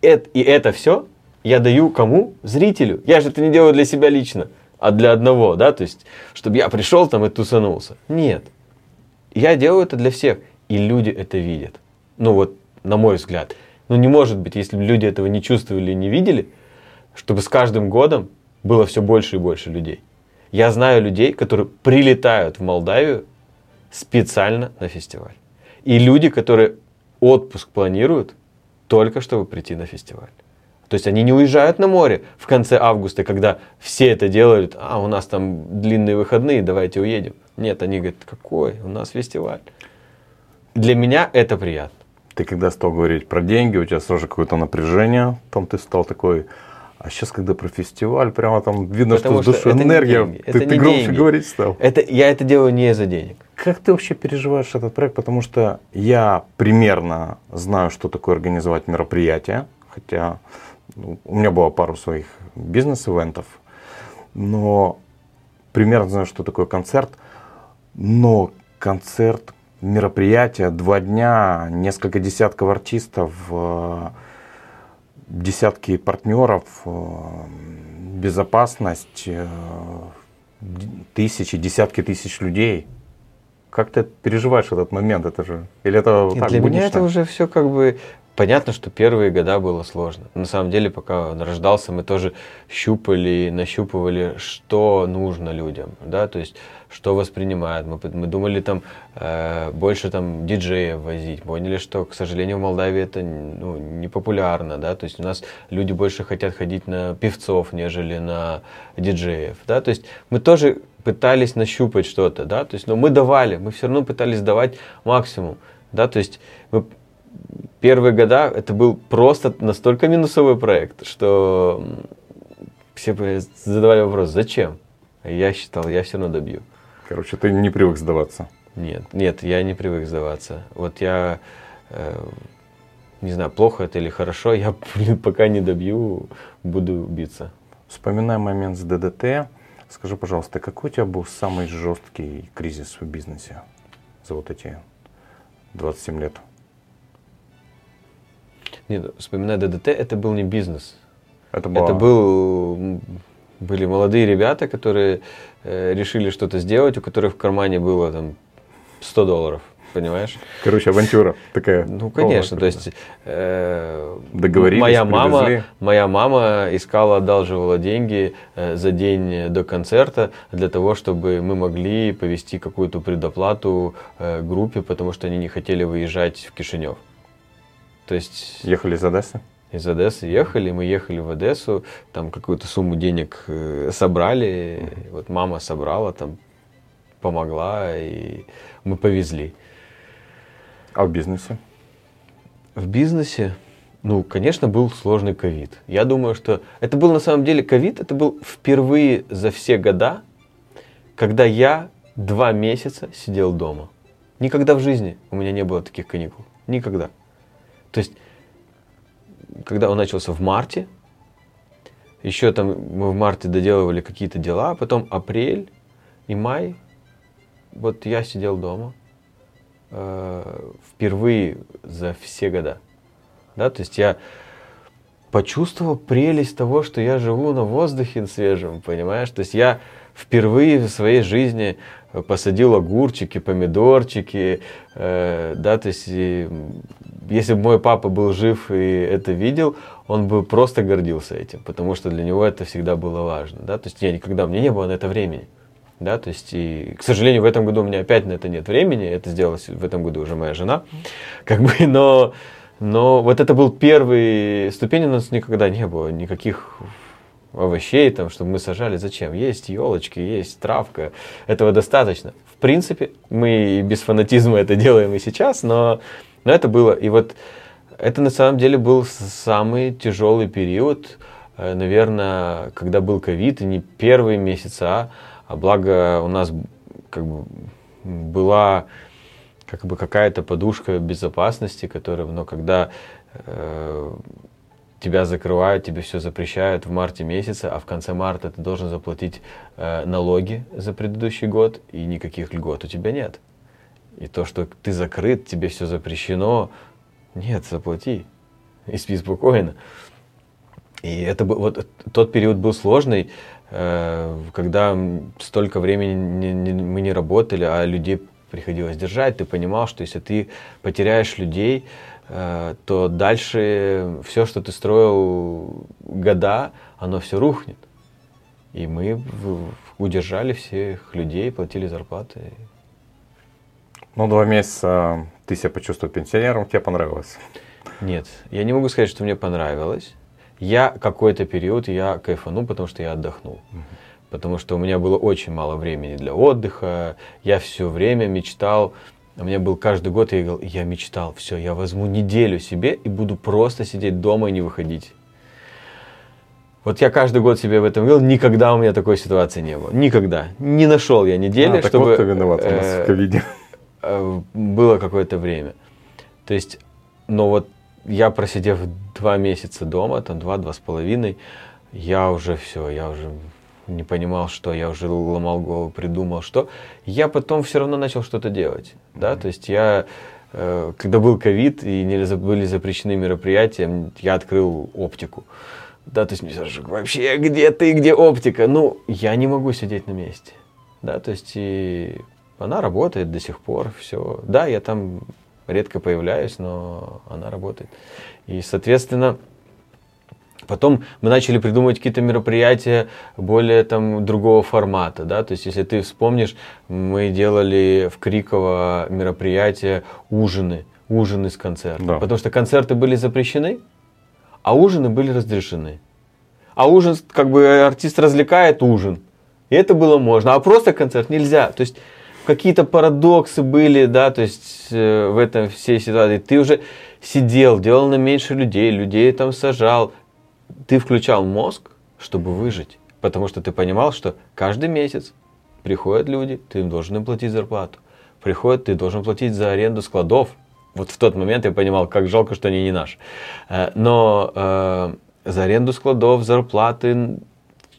И это все я даю кому? Зрителю. Я же это не делаю для себя лично, а для одного, да, то есть, чтобы я пришел там и тусанулся. Нет. Я делаю это для всех, и люди это видят. Ну вот, на мой взгляд. Ну не может быть, если люди этого не чувствовали и не видели, чтобы с каждым годом было все больше и больше людей. Я знаю людей, которые прилетают в Молдавию специально на фестиваль. И люди, которые отпуск планируют только чтобы прийти на фестиваль. То есть они не уезжают на море в конце августа, когда все это делают, а у нас там длинные выходные, давайте уедем. Нет, они говорят, какой, у нас фестиваль. Для меня это приятно. Ты когда стал говорить про деньги, у тебя сразу какое-то напряжение, там ты стал такой, а сейчас, когда про фестиваль, прямо там видно, Потому что, что с душой энергия, ты, это ты громче деньги. говорить стал. Это, я это делаю не из-за денег. Как ты вообще переживаешь этот проект? Потому что я примерно знаю, что такое организовать мероприятие, хотя у меня было пару своих бизнес-ивентов, но примерно знаю, что такое концерт. Но концерт, мероприятие, два дня, несколько десятков артистов, э, десятки партнеров, э, безопасность, э, тысячи, десятки тысяч людей. Как ты переживаешь этот момент? Это же или это Нет, так Для буднично? меня это уже все как бы понятно, что первые года было сложно. На самом деле, пока он рождался, мы тоже щупали, нащупывали, что нужно людям, да, то есть что воспринимают. Мы, мы думали там э, больше там диджеев возить, поняли, что, к сожалению, в Молдавии это ну, не популярно, да, то есть у нас люди больше хотят ходить на певцов, нежели на диджеев, да, то есть мы тоже пытались нащупать что-то, да, то есть, но мы давали, мы все равно пытались давать максимум, да, то есть мы первые года это был просто настолько минусовый проект, что все задавали вопрос, зачем? Я считал, я все равно добью. Короче, ты не привык сдаваться. Нет, нет, я не привык сдаваться. Вот я, э, не знаю, плохо это или хорошо, я блин, пока не добью, буду биться. Вспоминая момент с ДДТ, скажи, пожалуйста, какой у тебя был самый жесткий кризис в бизнесе за вот эти 27 лет? Нет, вспоминая ДДТ, это был не бизнес. Это, была... это был, были молодые ребята, которые э, решили что-то сделать, у которых в кармане было там 100 долларов. Понимаешь? Короче, авантюра такая. Ну, конечно, то есть э, Договорились, моя мама, привезли. моя мама искала, одалживала деньги э, за день до концерта для того, чтобы мы могли повести какую-то предоплату э, группе, потому что они не хотели выезжать в Кишинев. То есть Ехали из Одессы? из Одессы ехали, мы ехали в Одессу, там какую-то сумму денег э, собрали, и вот мама собрала, там помогла, и мы повезли. А в бизнесе? В бизнесе, ну, конечно, был сложный ковид. Я думаю, что это был на самом деле ковид, это был впервые за все года, когда я два месяца сидел дома. Никогда в жизни у меня не было таких каникул. Никогда. То есть, когда он начался в марте, еще там мы в марте доделывали какие-то дела, а потом апрель и май, вот я сидел дома э, впервые за все года. Да, то есть я почувствовал прелесть того, что я живу на воздухе свежем, понимаешь? То есть я впервые в своей жизни посадил огурчики, помидорчики, э, да, то есть и, если бы мой папа был жив и это видел, он бы просто гордился этим, потому что для него это всегда было важно, да, то есть я никогда, мне не было на это времени, да, то есть и, к сожалению, в этом году у меня опять на это нет времени, это сделала в этом году уже моя жена, как бы, но, но вот это был первый ступень, у нас никогда не было никаких овощей, там, чтобы мы сажали. Зачем? Есть елочки, есть травка. Этого достаточно. В принципе, мы без фанатизма это делаем и сейчас, но, но это было. И вот это на самом деле был самый тяжелый период, наверное, когда был ковид, и не первые месяца, а благо у нас как бы была как бы какая-то подушка безопасности, которая, но когда э, тебя закрывают, тебе все запрещают в марте месяце, а в конце марта ты должен заплатить э, налоги за предыдущий год, и никаких льгот у тебя нет. И то, что ты закрыт, тебе все запрещено, нет, заплати и спи спокойно. И это был, вот тот период был сложный, э, когда столько времени не, не, мы не работали, а людей приходилось держать. Ты понимал, что если ты потеряешь людей, то дальше все, что ты строил года, оно все рухнет. И мы удержали всех людей, платили зарплаты. Ну, два месяца ты себя почувствовал пенсионером, тебе понравилось? Нет, я не могу сказать, что мне понравилось. Я какой-то период, я кайфанул, потому что я отдохнул. Угу. Потому что у меня было очень мало времени для отдыха. Я все время мечтал у меня был каждый год, я, говорил, я мечтал, все, я возьму неделю себе и буду просто сидеть дома и не выходить. Вот я каждый год себе в этом говорил, никогда у меня такой ситуации не было. Никогда. Не нашел я недели, а, так чтобы... Вот кто виноват у нас в ковиде. Э, было какое-то время. То есть, но вот я просидев два месяца дома, там два-два с половиной, я уже все, я уже не понимал, что я уже ломал голову, придумал, что. Я потом все равно начал что-то делать. Да? То есть я, э, когда был ковид и были запрещены мероприятия, я открыл оптику. Да, то есть мне спрашивают, вообще, где ты, где оптика? Ну, я не могу сидеть на месте. Да, то есть и Она работает до сих пор, все. Да, я там редко появляюсь, но она работает. И, соответственно, Потом мы начали придумывать какие-то мероприятия более там другого формата, да, то есть если ты вспомнишь, мы делали в Криково мероприятия ужины, ужины с концертом, да. потому что концерты были запрещены, а ужины были разрешены. А ужин, как бы артист развлекает ужин, и это было можно, а просто концерт нельзя, то есть какие-то парадоксы были, да, то есть э, в этом всей ситуации. Ты уже сидел, делал на меньше людей, людей там сажал, ты включал мозг, чтобы выжить, потому что ты понимал, что каждый месяц приходят люди, ты им должен им платить зарплату. Приходят, ты должен платить за аренду складов. Вот в тот момент я понимал, как жалко, что они не наши. Э, но э, за аренду складов, зарплаты,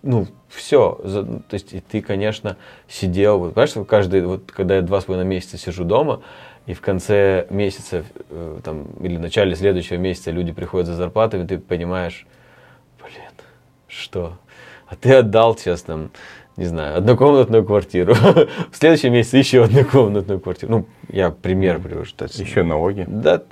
ну, все. То есть, и ты, конечно, сидел, вот, понимаешь, каждый, вот, когда я два с половиной месяца сижу дома, и в конце месяца, э, там, или в начале следующего месяца люди приходят за зарплатой, и ты понимаешь, что? А ты отдал сейчас там, не знаю, однокомнатную квартиру. В следующем месяце еще однокомнатную квартиру. Ну, я пример привожу. Еще налоги? Да,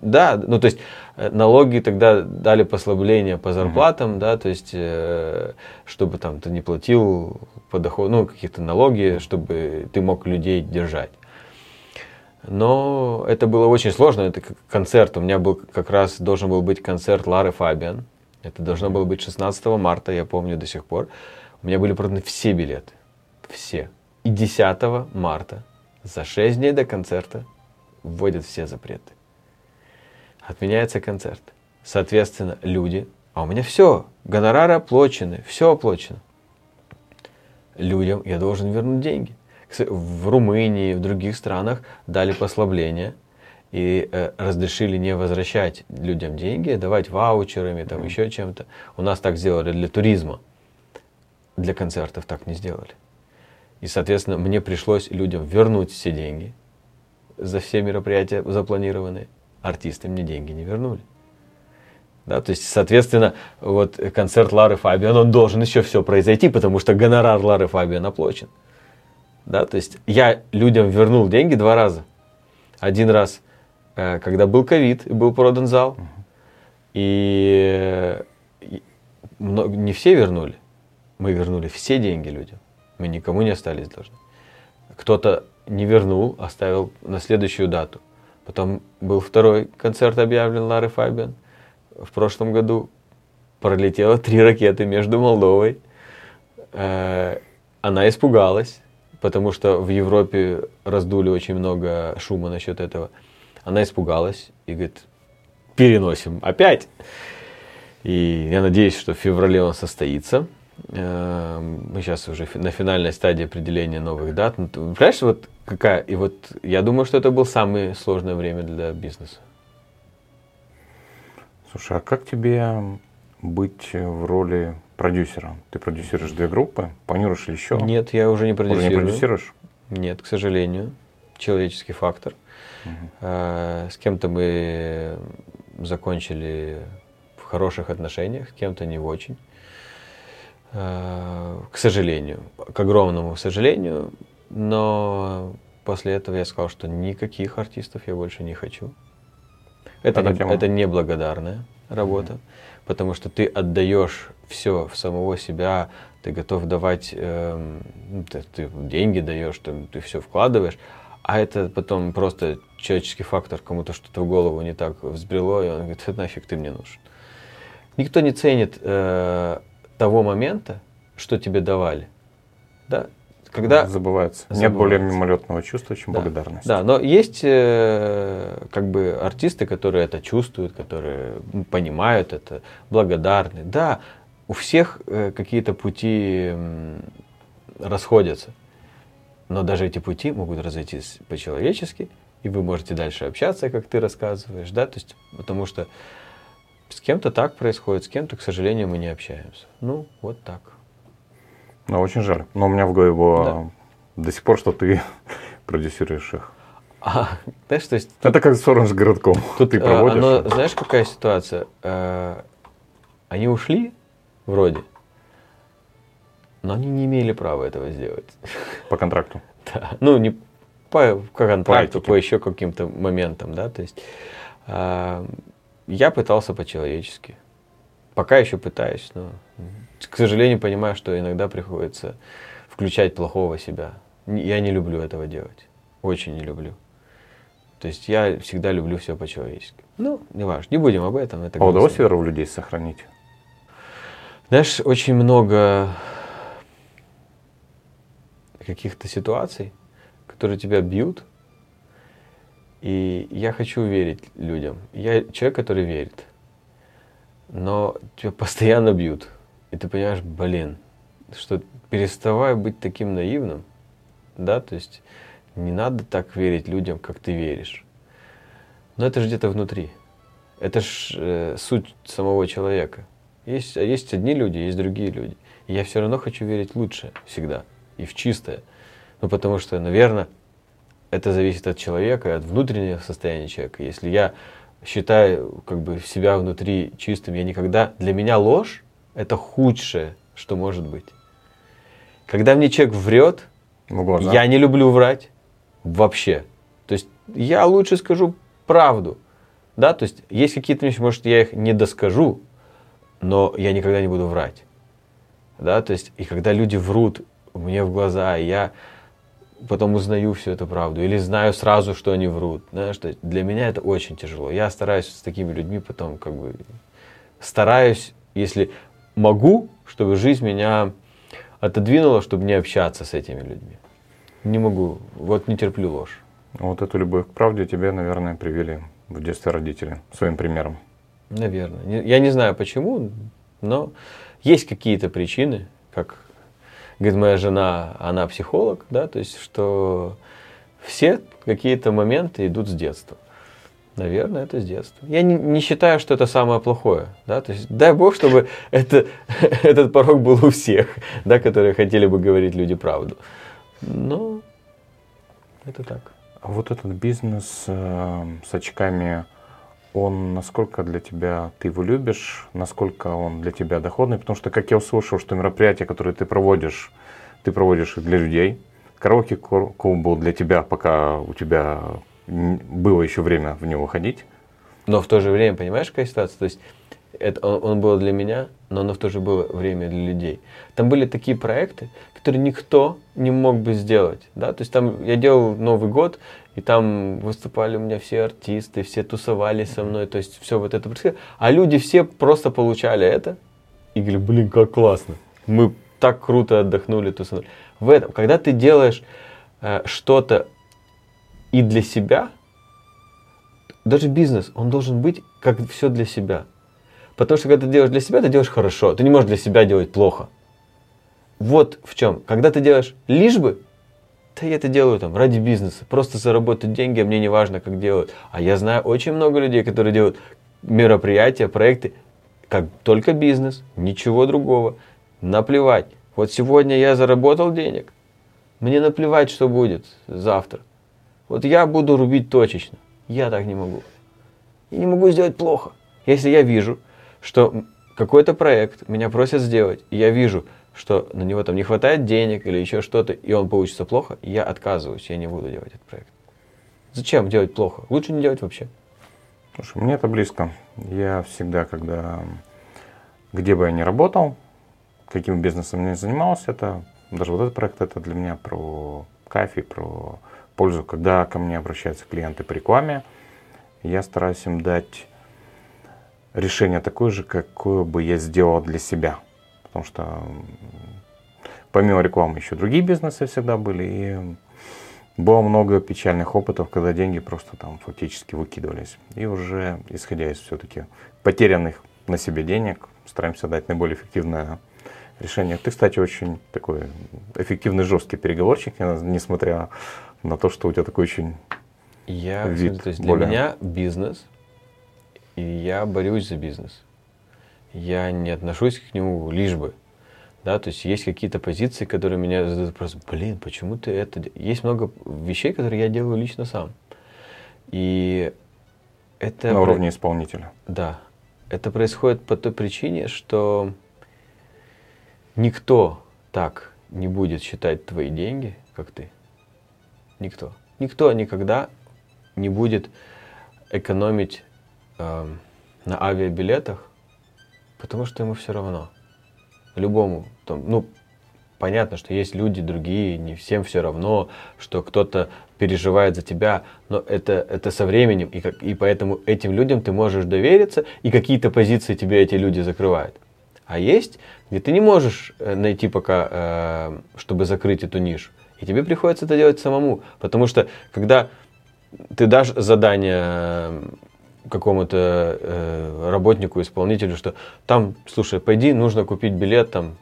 да, ну то есть э, налоги тогда дали послабление по зарплатам, да, то есть э, чтобы там ты не платил по доходу, ну какие-то налоги, чтобы ты мог людей держать. Но это было очень сложно, это концерт. У меня был как раз должен был быть концерт Лары Фабиан. Это должно было быть 16 марта, я помню до сих пор. Меня были проданы все билеты. Все. И 10 марта, за 6 дней до концерта, вводят все запреты. Отменяется концерт. Соответственно, люди, а у меня все, гонорары оплачены, все оплачено. Людям я должен вернуть деньги. В Румынии, в других странах дали послабление – и э, разрешили не возвращать людям деньги, давать ваучерами, там mm-hmm. еще чем-то. У нас так сделали для туризма, для концертов так не сделали. И, соответственно, мне пришлось людям вернуть все деньги за все мероприятия запланированные. Артисты мне деньги не вернули. Да, то есть, соответственно, вот концерт Лары Фабиан, он должен еще все произойти, потому что гонорар Лары Фабиан оплачен. Да, то есть я людям вернул деньги два раза. Один раз Э, когда был ковид и был продан зал. И не все вернули. Мы вернули все деньги людям. Мы никому не остались должны. Кто-то не вернул, оставил на следующую дату. Потом был второй концерт объявлен Лары Фабиан. В прошлом году пролетело три ракеты между Молдовой. Э, она испугалась, потому что в Европе раздули очень много шума насчет этого. Она испугалась и говорит, переносим опять. И я надеюсь, что в феврале он состоится. Эм, мы сейчас уже на финальной стадии определения новых дат. Ну, понимаешь, вот какая... И вот я думаю, что это было самое сложное время для бизнеса. Слушай, а как тебе быть в роли продюсера? Ты продюсируешь две группы, планируешь ли еще? Нет, я уже не продюсирую. Уже не продюсируешь? Нет, к сожалению. Человеческий фактор. Угу. С кем-то мы закончили в хороших отношениях, с кем-то не очень. К сожалению, к огромному сожалению, но после этого я сказал, что никаких артистов я больше не хочу. Это, не, это неблагодарная работа, mm потому что ты отдаешь все в самого себя, ты готов давать, э, ты, ты деньги даешь, ты, ты все вкладываешь, а это потом просто человеческий фактор, кому-то что-то в голову не так взбрело, и он говорит, нафиг ты мне нужен. Никто не ценит э, того момента, что тебе давали. Да? Когда забывается. забывается. Нет более мимолетного чувства, чем да. благодарность. Да, но есть э, как бы артисты, которые это чувствуют, которые понимают это, благодарны. Да, у всех э, какие-то пути э, расходятся. Но даже эти пути могут разойтись по-человечески, и вы можете дальше общаться, как ты рассказываешь, да, то есть, потому что с кем-то так происходит, с кем-то, к сожалению, мы не общаемся. Ну, вот так. Ну, очень жаль. Но у меня в голове было да. до сих пор, что ты продюсируешь их. А, знаешь, то есть... Это как с городком. Тут ты э, проводишь. Оно, знаешь, какая ситуация? Э, они ушли, вроде, но они не имели права этого сделать. По контракту? Да. Ну, не по контракту, по, по еще каким-то моментам, да, то есть э, я пытался по-человечески. Пока еще пытаюсь, но, к сожалению, понимаю, что иногда приходится включать плохого себя. Я не люблю этого делать. Очень не люблю. То есть я всегда люблю все по-человечески. Ну, не важно, не будем об этом. Это а удалось веру в людей сохранить? Знаешь, очень много каких-то ситуаций, которые тебя бьют. И я хочу верить людям. Я человек, который верит. Но тебя постоянно бьют. И ты понимаешь, блин, что переставай быть таким наивным. Да, то есть не надо так верить людям, как ты веришь. Но это же где-то внутри. Это ж э, суть самого человека. Есть, есть одни люди, есть другие люди. И я все равно хочу верить лучше всегда. И в чистое. Ну, потому что, наверное, это зависит от человека, от внутреннего состояния человека. Если я считаю как бы себя внутри чистым, я никогда... Для меня ложь – это худшее, что может быть. Когда мне человек врет, я не люблю врать вообще. То есть я лучше скажу правду. Да, то есть есть какие-то вещи, может, я их не доскажу, но я никогда не буду врать. Да, то есть, и когда люди врут мне в глаза, я потом узнаю всю эту правду, или знаю сразу, что они врут. Знаешь, для меня это очень тяжело. Я стараюсь с такими людьми потом как бы стараюсь, если могу, чтобы жизнь меня отодвинула, чтобы не общаться с этими людьми. Не могу, вот не терплю ложь. Вот эту любовь к правде тебе, наверное, привели в детстве родители своим примером. Наверное. Я не знаю почему, но есть какие-то причины, как говорит моя жена, она психолог, да, то есть, что все какие-то моменты идут с детства. Наверное, это с детства. Я не, не считаю, что это самое плохое. Да? То есть, дай бог, чтобы это, этот порог был у всех, да, которые хотели бы говорить люди правду. Но это так. А вот этот бизнес э, с очками, он насколько для тебя, ты его любишь, насколько он для тебя доходный? Потому что, как я услышал, что мероприятия, которые ты проводишь, ты проводишь их для людей. Караоке-клуб был для тебя, пока у тебя было еще время в него ходить. Но в то же время, понимаешь, какая ситуация? То есть это, он, он был для меня, но оно в то же было время для людей. Там были такие проекты, которые никто не мог бы сделать. Да? То есть там я делал Новый год, и там выступали у меня все артисты, все тусовали со мной, то есть все вот это происходило. А люди все просто получали это и говорили, блин, как классно. Мы так круто отдохнули, тусанули. В этом, когда ты делаешь э, что-то и для себя, даже бизнес, он должен быть как все для себя. Потому что когда ты делаешь для себя, ты делаешь хорошо. Ты не можешь для себя делать плохо. Вот в чем. Когда ты делаешь лишь бы, да я это делаю там ради бизнеса, просто заработать деньги, а мне не важно, как делают. А я знаю очень много людей, которые делают мероприятия, проекты, как только бизнес, ничего другого. Наплевать. Вот сегодня я заработал денег, мне наплевать, что будет завтра. Вот я буду рубить точечно. Я так не могу. Я не могу сделать плохо. Если я вижу, что какой-то проект меня просят сделать, и я вижу, что на него там не хватает денег или еще что-то, и он получится плохо, я отказываюсь, я не буду делать этот проект. Зачем делать плохо? Лучше не делать вообще. Слушай, мне это близко. Я всегда, когда где бы я ни работал, каким бизнесом ни занимался, это даже вот этот проект, это для меня про кайф про пользу. Когда ко мне обращаются клиенты по рекламе, я стараюсь им дать решение такое же, какое бы я сделал для себя. Потому что помимо рекламы еще другие бизнесы всегда были. И было много печальных опытов, когда деньги просто там фактически выкидывались. И уже исходя из все-таки потерянных на себе денег, стараемся дать наиболее эффективное решение. Ты, кстати, очень такой эффективный, жесткий переговорщик, несмотря на то, что у тебя такой очень я, вид. То есть для меня бизнес и я борюсь за бизнес. Я не отношусь к нему лишь бы. Да, то есть есть какие-то позиции, которые меня задают вопрос, блин, почему ты это... Есть много вещей, которые я делаю лично сам. И это... На уровне исполнителя. Да. Это происходит по той причине, что никто так не будет считать твои деньги, как ты. Никто. Никто никогда не будет экономить э, на авиабилетах, потому что ему все равно. Любому. Там, ну, понятно, что есть люди другие, не всем все равно, что кто-то переживает за тебя, но это, это со временем, и, как, и поэтому этим людям ты можешь довериться, и какие-то позиции тебе эти люди закрывают. А есть, где ты не можешь э, найти пока, э, чтобы закрыть эту нишу. И тебе приходится это делать самому. Потому что, когда ты дашь задание э, какому-то э, работнику, исполнителю, что там, слушай, пойди, нужно купить билет там,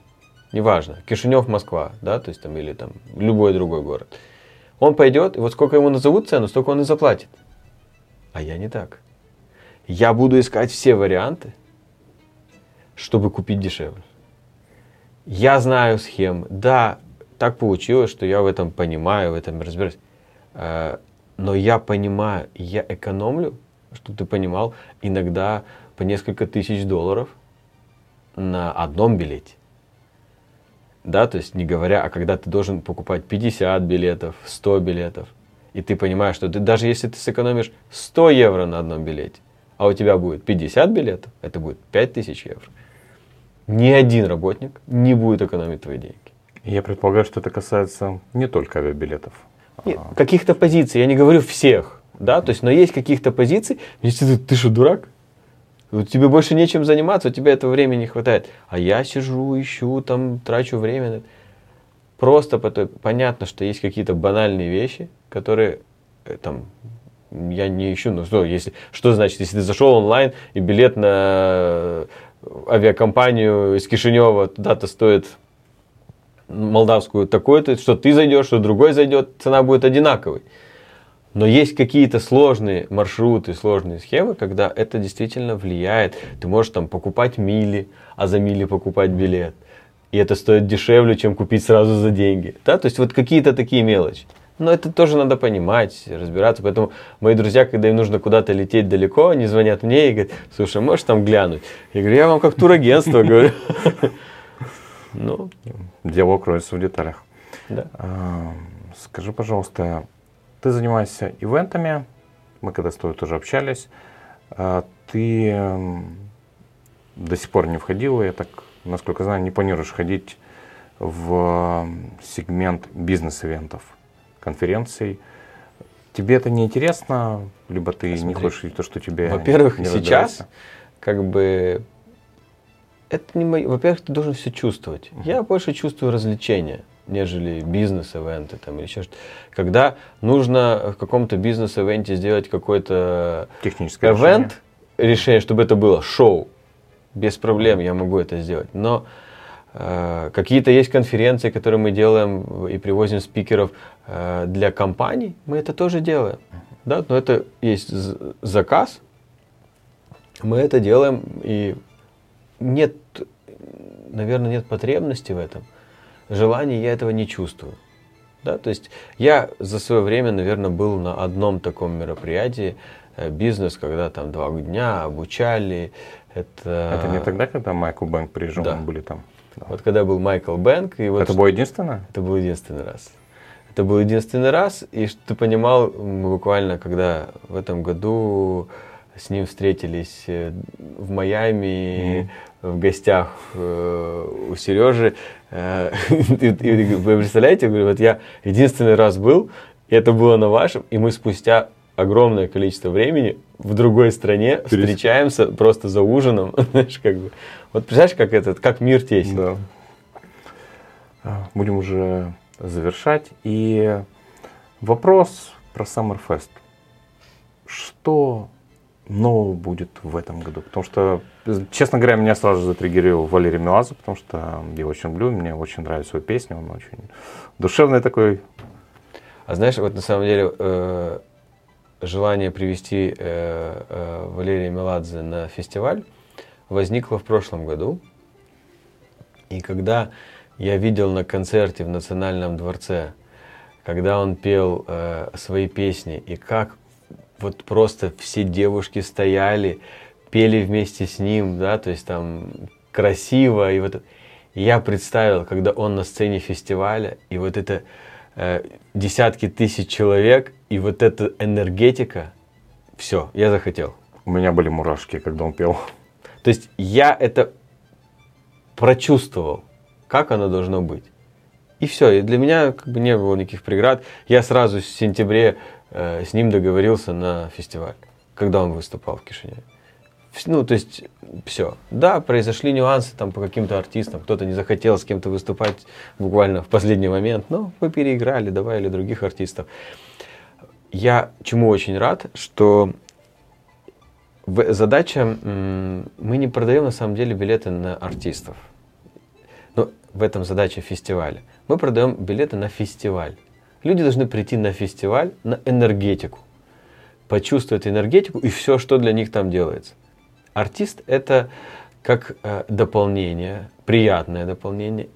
неважно, Кишинев, Москва, да, то есть там, или там любой другой город. Он пойдет, и вот сколько ему назовут цену, столько он и заплатит. А я не так. Я буду искать все варианты, чтобы купить дешевле. Я знаю схемы. Да, так получилось, что я в этом понимаю, в этом разбираюсь. Э, но я понимаю, я экономлю, чтобы ты понимал, иногда по несколько тысяч долларов на одном билете. Да, то есть не говоря, а когда ты должен покупать 50 билетов, 100 билетов, и ты понимаешь, что ты, даже если ты сэкономишь 100 евро на одном билете, а у тебя будет 50 билетов, это будет 5000 евро ни один работник не будет экономить твои деньги. Я предполагаю, что это касается не только авиабилетов. Нет, а... каких-то позиций, я не говорю всех, да, то есть, но есть каких-то позиций, если ты, ты что, дурак? Тебе больше нечем заниматься, у тебя этого времени не хватает. А я сижу, ищу, там, трачу время. Просто по понятно, что есть какие-то банальные вещи, которые э, там я не ищу, ну что, если, что значит, если ты зашел онлайн и билет на авиакомпанию из Кишинева туда-то стоит молдавскую такой-то, что ты зайдешь, что другой зайдет, цена будет одинаковой. Но есть какие-то сложные маршруты, сложные схемы, когда это действительно влияет. Ты можешь там покупать мили, а за мили покупать билет. И это стоит дешевле, чем купить сразу за деньги. Да? То есть вот какие-то такие мелочи. Но это тоже надо понимать, разбираться. Поэтому мои друзья, когда им нужно куда-то лететь далеко, они звонят мне и говорят, слушай, можешь там глянуть? Я говорю, я вам как турагентство говорю. Ну, дело кроется в деталях. Да. А, скажи, пожалуйста, ты занимаешься ивентами, мы когда с тобой тоже общались, а ты до сих пор не входил, я так, насколько знаю, не планируешь ходить в сегмент бизнес-ивентов конференций. Тебе это не интересно, либо ты Смотри, не хочешь видеть то, что тебе Во-первых, сейчас как бы это не мое. Во-первых, ты должен все чувствовать. Uh-huh. Я больше чувствую развлечения, нежели бизнес-эвенты там или еще что-то. Когда нужно в каком-то бизнес-эвенте сделать какой-то технический эвент, решение. решение, чтобы это было шоу, без проблем я могу это сделать. Но Э, какие-то есть конференции, которые мы делаем и привозим спикеров э, для компаний, мы это тоже делаем. Да? Но это есть заказ, мы это делаем, и нет, наверное, нет потребности в этом. Желания я этого не чувствую. Да? То есть я за свое время, наверное, был на одном таком мероприятии, э, бизнес, когда там два дня обучали. Это, это не тогда, когда Майкл Бэнк приезжал, да. мы были там? Вот когда был Майкл Бэнк. И вот это было единственное? Это был единственный раз. Это был единственный раз, и что ты понимал, мы буквально, когда в этом году с ним встретились э, в Майами, mm-hmm. В гостях э, у Сережи. Э, вы представляете, говорю, вот я единственный раз был, и это было на вашем, и мы спустя огромное количество времени в другой стране встречаемся просто за ужином, знаешь, как бы. Вот представляешь, как этот, как мир тесен. Да. А, будем уже завершать. И вопрос про Summerfest. Что нового будет в этом году? Потому что, честно говоря, меня сразу затриггерил Валерий Меладзе, потому что я очень люблю, мне очень нравится его песня, он очень душевный такой. А знаешь, вот на самом деле э, желание привести э, э, Валерия Меладзе на фестиваль возникло в прошлом году. И когда я видел на концерте в Национальном дворце, когда он пел э, свои песни, и как вот просто все девушки стояли, пели вместе с ним, да, то есть там красиво, и вот я представил, когда он на сцене фестиваля, и вот это э, десятки тысяч человек, и вот эта энергетика, все, я захотел. У меня были мурашки, когда он пел. То есть я это прочувствовал, как оно должно быть. И все, и для меня как бы не было никаких преград. Я сразу в сентябре э, с ним договорился на фестиваль, когда он выступал в Кишиневе. Ну, то есть, все. Да, произошли нюансы там по каким-то артистам. Кто-то не захотел с кем-то выступать буквально в последний момент. Но мы переиграли, добавили других артистов. Я чему очень рад, что задача, мы не продаем на самом деле билеты на артистов. Но в этом задача фестиваля. Мы продаем билеты на фестиваль. Люди должны прийти на фестиваль, на энергетику, почувствовать энергетику и все, что для них там делается. Артист это как э, дополнение, приятное дополнение.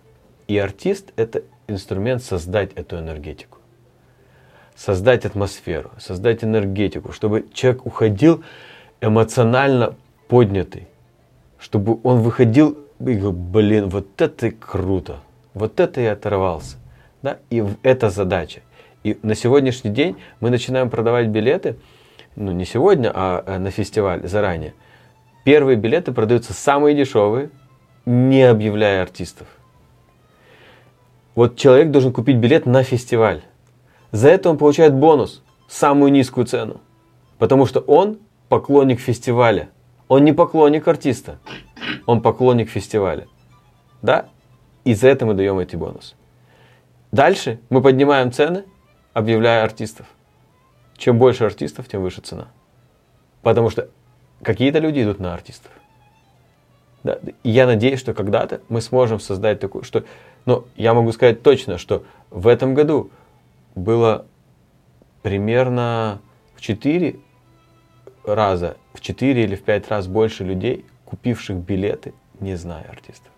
И артист это инструмент создать эту энергетику. Создать атмосферу, создать энергетику, чтобы человек уходил эмоционально поднятый. Чтобы он выходил и говорил, блин, вот это круто, вот это я оторвался. Да? И это задача. И на сегодняшний день мы начинаем продавать билеты, ну не сегодня, а э, на фестиваль заранее. Первые билеты продаются самые дешевые, не объявляя артистов. Вот человек должен купить билет на фестиваль. За это он получает бонус, самую низкую цену. Потому что он поклонник фестиваля. Он не поклонник артиста, он поклонник фестиваля. Да? И за это мы даем эти бонусы. Дальше мы поднимаем цены, объявляя артистов. Чем больше артистов, тем выше цена. Потому что какие-то люди идут на артистов. Да? И я надеюсь, что когда-то мы сможем создать такую, что, ну, я могу сказать точно, что в этом году было примерно в 4 раза, в 4 или в 5 раз больше людей, купивших билеты, не зная артистов.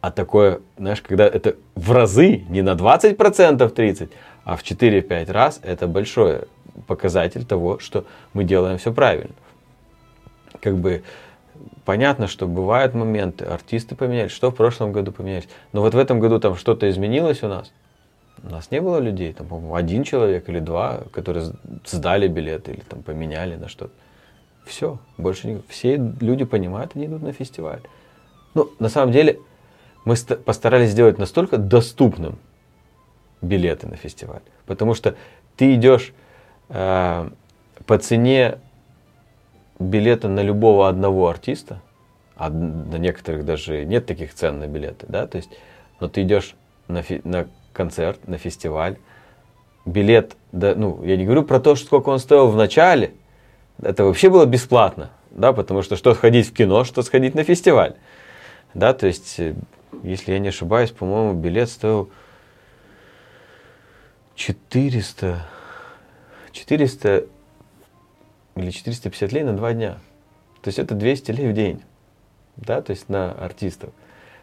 А такое, знаешь, когда это в разы, не на 20%, 30%, а в 4-5 раз, это большой показатель того, что мы делаем все правильно как бы понятно, что бывают моменты, артисты поменялись, что в прошлом году поменялись. Но вот в этом году там что-то изменилось у нас. У нас не было людей, там, по-моему, один человек или два, которые сдали билеты или там поменяли на что-то. Все, больше не... Все люди понимают, они идут на фестиваль. Ну, на самом деле, мы постарались сделать настолько доступным билеты на фестиваль. Потому что ты идешь э, по цене билета на любого одного артиста, а на некоторых даже нет таких цен на билеты, да, то есть, но ты идешь на, фи, на концерт, на фестиваль, билет, да, ну, я не говорю про то, сколько он стоил в начале, это вообще было бесплатно, да, потому что что сходить в кино, что сходить на фестиваль, да, то есть, э, если я не ошибаюсь, по-моему, билет стоил 400, 400 или 450 лей на два дня. То есть это 200 лей в день. Да, то есть на артистов.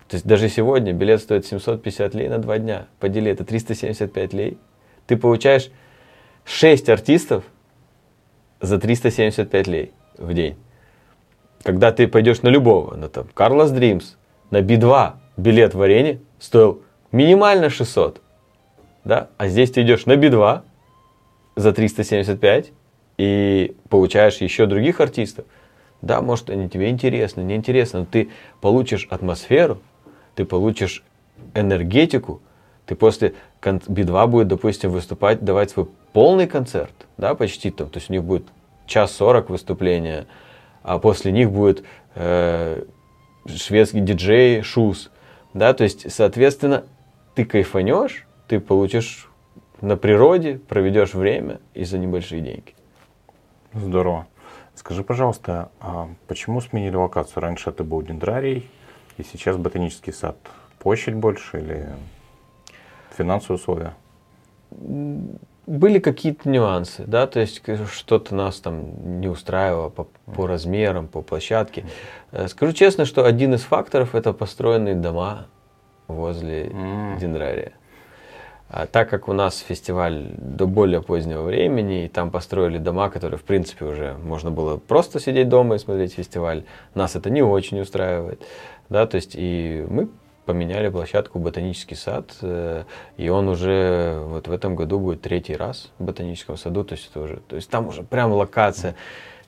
То есть даже сегодня билет стоит 750 лей на два дня. Подели это 375 лей. Ты получаешь 6 артистов за 375 лей в день. Когда ты пойдешь на любого, на там Карлос Дримс, на Би-2 билет в арене стоил минимально 600. Да? А здесь ты идешь на Би-2 за 375 и получаешь еще других артистов. Да, может, они тебе интересны, неинтересны, но ты получишь атмосферу, ты получишь энергетику, ты после Би-2 будет, допустим, выступать, давать свой полный концерт, да, почти там, то есть у них будет час сорок выступления, а после них будет э, шведский диджей Шус, да, то есть, соответственно, ты кайфанешь, ты получишь на природе, проведешь время и за небольшие деньги. Здорово. Скажи, пожалуйста, а почему сменили локацию? Раньше это был дендрарий, и сейчас ботанический сад. Площадь больше или финансовые условия? Были какие-то нюансы, да, то есть что-то нас там не устраивало по, по размерам, по площадке. Э, скажу честно, что один из факторов это построенные дома возле mm. дендрария. А так как у нас фестиваль до более позднего времени, и там построили дома, которые, в принципе, уже можно было просто сидеть дома и смотреть фестиваль, нас это не очень устраивает. Да, то есть и мы поменяли площадку ботанический сад, э, и он уже вот в этом году будет третий раз в ботаническом саду, то есть это уже, то есть там уже прям локация.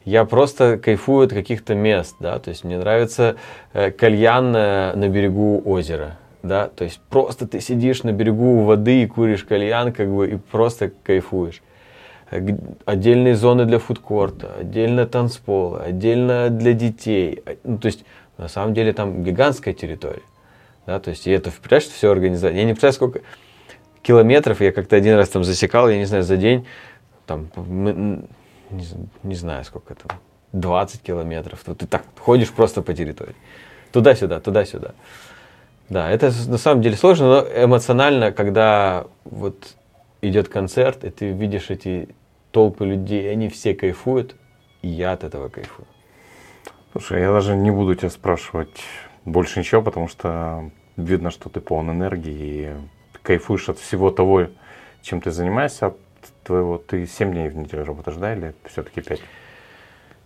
Я просто кайфую от каких-то мест, да, то есть мне нравится э, кальян на берегу озера, да, то есть просто ты сидишь на берегу воды и куришь кальян, как бы, и просто кайфуешь. Отдельные зоны для фудкорта, отдельно танцполы, отдельно для детей. Ну, то есть, на самом деле, там гигантская территория. Да, то есть, и это, представляешь, все организовать. Я не представляю, сколько километров я как-то один раз там засекал, я не знаю, за день, там, не, не знаю, сколько там, 20 километров. Ты так ходишь просто по территории. Туда-сюда, туда-сюда. Да, это на самом деле сложно, но эмоционально, когда вот идет концерт, и ты видишь эти толпы людей, они все кайфуют, и я от этого кайфую. Слушай, я даже не буду тебя спрашивать больше ничего, потому что видно, что ты полон энергии и кайфуешь от всего того, чем ты занимаешься. От твоего, ты 7 дней в неделю работаешь, да, или все-таки 5?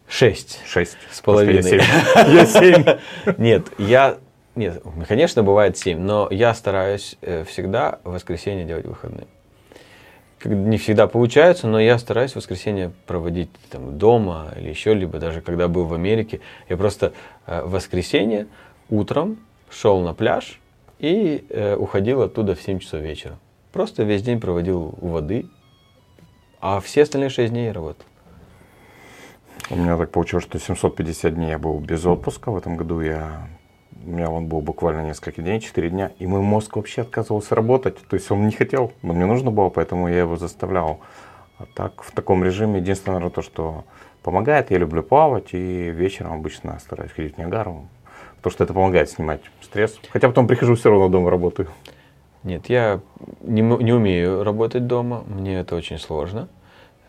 Шесть. Шесть. С половиной. Я семь. Нет, я... Нет, конечно, бывает семь, но я стараюсь э, всегда в воскресенье делать выходные не всегда получается, но я стараюсь воскресенье проводить там, дома или еще либо даже когда был в Америке. Я просто э, в воскресенье утром шел на пляж и э, уходил оттуда в 7 часов вечера. Просто весь день проводил у воды, а все остальные 6 дней я работал. У меня так получилось, что 750 дней я был без отпуска. В этом году я у меня он был буквально несколько дней, 4 дня, и мой мозг вообще отказывался работать. То есть он не хотел, но мне нужно было, поэтому я его заставлял. А так, в таком режиме, единственное, наверное, то, что помогает, я люблю плавать, и вечером обычно стараюсь ходить в Ниагару, потому что это помогает снимать стресс. Хотя потом прихожу, все равно дома работаю. Нет, я не, не умею работать дома, мне это очень сложно.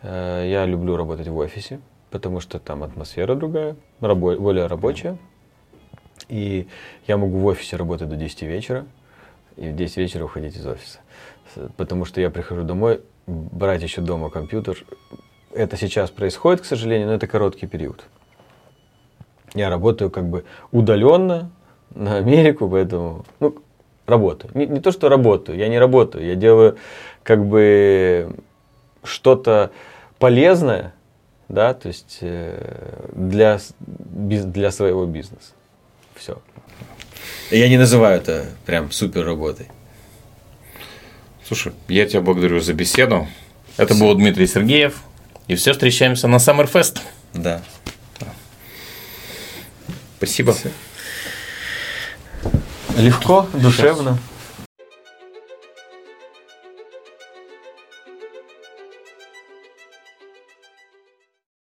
Э, я люблю работать в офисе, потому что там атмосфера другая, рабо- более рабочая. И я могу в офисе работать до 10 вечера и в 10 вечера уходить из офиса. Потому что я прихожу домой, брать еще дома компьютер. Это сейчас происходит, к сожалению, но это короткий период. Я работаю как бы удаленно на Америку, поэтому, ну, работаю. Не, не то, что работаю, я не работаю, я делаю как бы что-то полезное, да, то есть э, для, для своего бизнеса. Все. Я не называю это прям супер работой. Слушай, я тебя благодарю за беседу. Это все. был Дмитрий Сергеев. И все, встречаемся на Summerfest. Да. Спасибо. Легко, душевно.